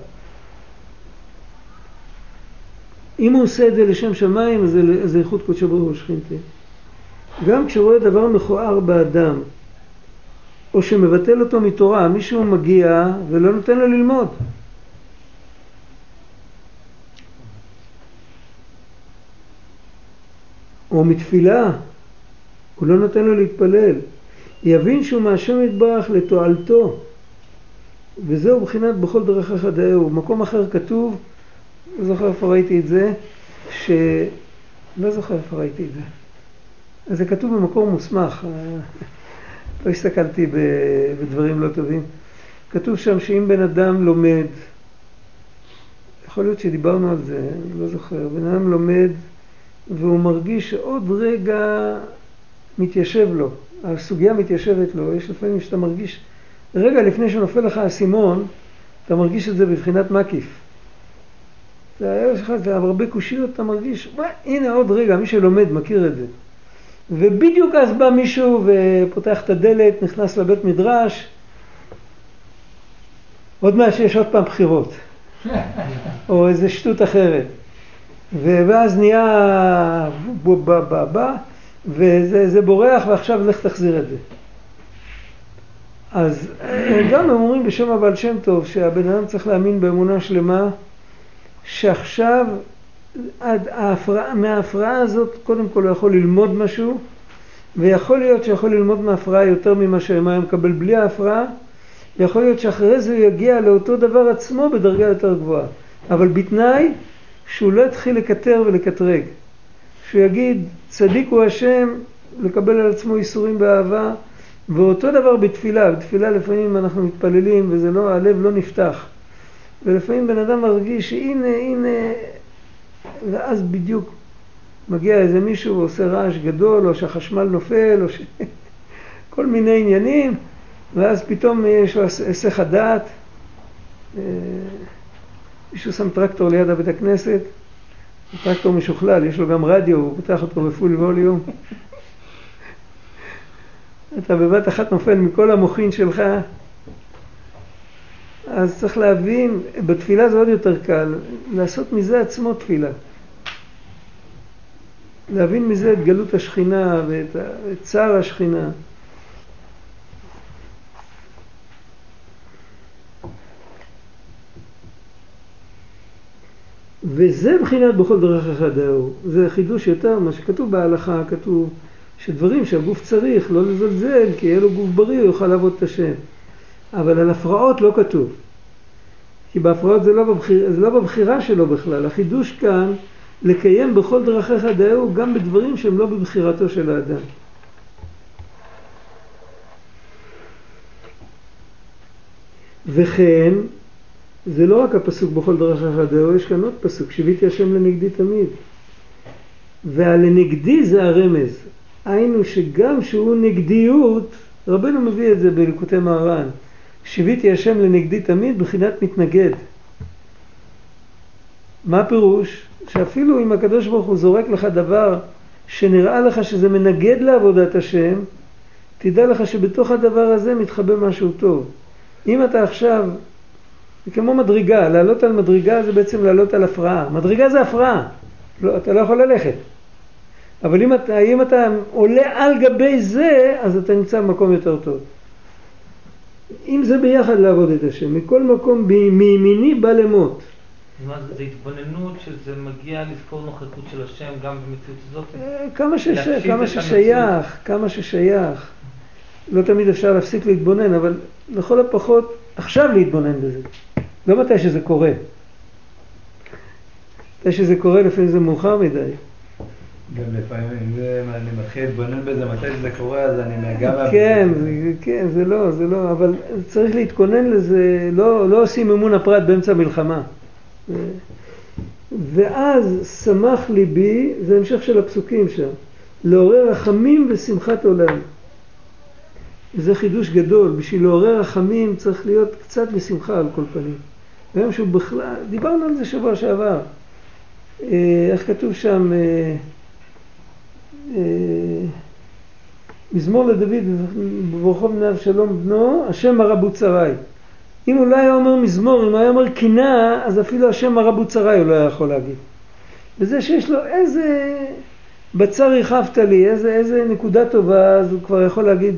אם הוא עושה את זה לשם שמיים, אז זה איכות קודשו ברוך הוא שכינתי. גם כשהוא רואה דבר מכוער באדם, או שמבטל אותו מתורה, מישהו מגיע ולא נותן לו ללמוד. או מתפילה, הוא לא נותן לו להתפלל. יבין שהוא מהשם יתברך לתועלתו. וזהו בחינת בכל דרכיך דאהו. במקום אחר כתוב, לא זוכר איפה ראיתי את זה, ש... לא זוכר איפה ראיתי את זה. אז זה כתוב במקור מוסמך, לא הסתכלתי בדברים לא טובים. כתוב שם שאם בן אדם לומד, יכול להיות שדיברנו על זה, אני לא זוכר, בן אדם לומד והוא מרגיש שעוד רגע מתיישב לו, הסוגיה מתיישבת לו, יש לפעמים שאתה מרגיש, רגע לפני שנופל לך האסימון, אתה מרגיש את זה בבחינת מקיף. זה שלך, זה הרבה קושיות, אתה מרגיש, וואי, הנה עוד רגע, מי שלומד מכיר את זה. ובדיוק אז בא מישהו ופותח את הדלת, נכנס לבית מדרש, עוד מעט שיש עוד פעם בחירות, או איזה שטות אחרת. ואז נהיה בא בא, וזה בורח ועכשיו לך תחזיר את זה. אז גם הם אומרים בשם הבעל שם טוב שהבן אדם צריך להאמין באמונה שלמה שעכשיו ההפרעה, מההפרעה הזאת קודם כל הוא יכול ללמוד משהו ויכול להיות שיכול ללמוד מההפרעה יותר ממה שהם היה מקבל בלי ההפרעה ויכול להיות שאחרי זה הוא יגיע לאותו דבר עצמו בדרגה יותר גבוהה אבל בתנאי שהוא לא יתחיל לקטר ולקטרג. שהוא יגיד, צדיק הוא השם, לקבל על עצמו איסורים באהבה, ואותו דבר בתפילה, בתפילה לפעמים אנחנו מתפללים וזה לא, הלב לא נפתח. ולפעמים בן אדם מרגיש שהנה, הנה, ואז בדיוק מגיע איזה מישהו ועושה רעש גדול, או שהחשמל נופל, או ש... כל מיני עניינים, ואז פתאום יש לו היסח הדעת. אה, מישהו שם טרקטור ליד הבית הכנסת, טרקטור משוכלל, יש לו גם רדיו, הוא פותח אותו בפול ווליום. אתה בבת אחת נופל מכל המוחין שלך, אז צריך להבין, בתפילה זה עוד יותר קל, לעשות מזה עצמו תפילה. להבין מזה את גלות השכינה ואת צער השכינה. וזה מבחינת בכל דרך אחד ההוא. זה חידוש יותר, מה שכתוב בהלכה, כתוב שדברים שהגוף צריך, לא לזלזל, כי יהיה לו גוף בריא, הוא יוכל לעבוד את השם. אבל על הפרעות לא כתוב. כי בהפרעות זה לא, בבחיר, זה לא בבחירה שלו בכלל. החידוש כאן, לקיים בכל דרכיך דאהו גם בדברים שהם לא בבחירתו של האדם. וכן, זה לא רק הפסוק בכל דרך אחדהו, יש כאן עוד פסוק, שיוויתי השם לנגדי תמיד. והלנגדי זה הרמז. היינו שגם שהוא נגדיות, רבנו מביא את זה בליקוטי מהר"ן, שיוויתי השם לנגדי תמיד בחינת מתנגד. מה הפירוש? שאפילו אם הקדוש ברוך הוא זורק לך דבר שנראה לך שזה מנגד לעבודת השם, תדע לך שבתוך הדבר הזה מתחבא משהו טוב. אם אתה עכשיו, זה כמו מדרגה, לעלות על מדרגה זה בעצם לעלות על הפרעה. מדרגה זה הפרעה, לא, אתה לא יכול ללכת. אבל אם אתה, אם אתה עולה על גבי זה, אז אתה נמצא במקום יותר טוב. אם זה ביחד לעבוד את השם, מכל מקום מימיני בא למות. זה, התבוננות שזה מגיע לזכור נוכחות של השם גם במציאות הזאת? אה, כמה, שש, כמה ששייך, כמה ששייך. לא תמיד אפשר להפסיק להתבונן, אבל לכל הפחות עכשיו להתבונן בזה. לא מתי שזה קורה. מתי שזה קורה לפעמים זה מאוחר מדי. גם לפעמים, זה- אני מתחיל להתבונן בזה, מתי שזה קורה, אז אני נהגע כן, זה- כן, זה לא, זה לא, אבל צריך להתכונן לזה, לא, לא עושים אמון הפרט באמצע מלחמה. ואז שמח ליבי, זה המשך של הפסוקים שם, לעורר רחמים ושמחת עולם. וזה חידוש גדול, בשביל לעורר רחמים צריך להיות קצת בשמחה על כל פנים. היום שהוא בכלל, דיברנו על זה שבוע שעבר. אה, איך כתוב שם, אה, מזמור לדוד בברכו בני אבשלום בנו, השם הרבו צרי. אם הוא לא היה אומר מזמור, אם הוא היה אומר קינה, אז אפילו השם הרבו צרי הוא לא היה יכול להגיד. וזה שיש לו איזה בצר הרחבת לי, איזה, איזה נקודה טובה, אז הוא כבר יכול להגיד,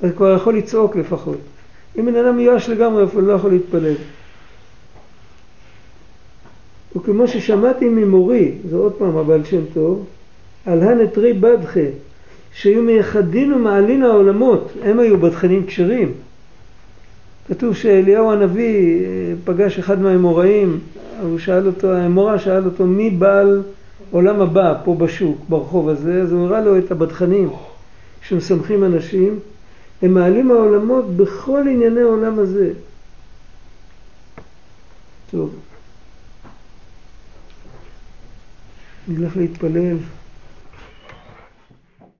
הוא כבר יכול לצעוק לפחות. אם בן אדם מיואש לגמרי, הוא לא יכול להתפלל. וכמו ששמעתי ממורי, זה עוד פעם הבעל שם טוב, על הנטרי בדחה, שהיו מייחדין ומעלין העולמות, הם היו בדחנים כשרים. כתוב שאליהו הנביא אה, פגש אחד מהאמוראים, הוא שאל אותו, האמורה שאל אותו מי בעל עולם הבא פה בשוק, ברחוב הזה, אז הוא הראה לו את הבדחנים שמשמחים אנשים, הם מעלים העולמות בכל ענייני העולם הזה. טוב, נלך להתפלל.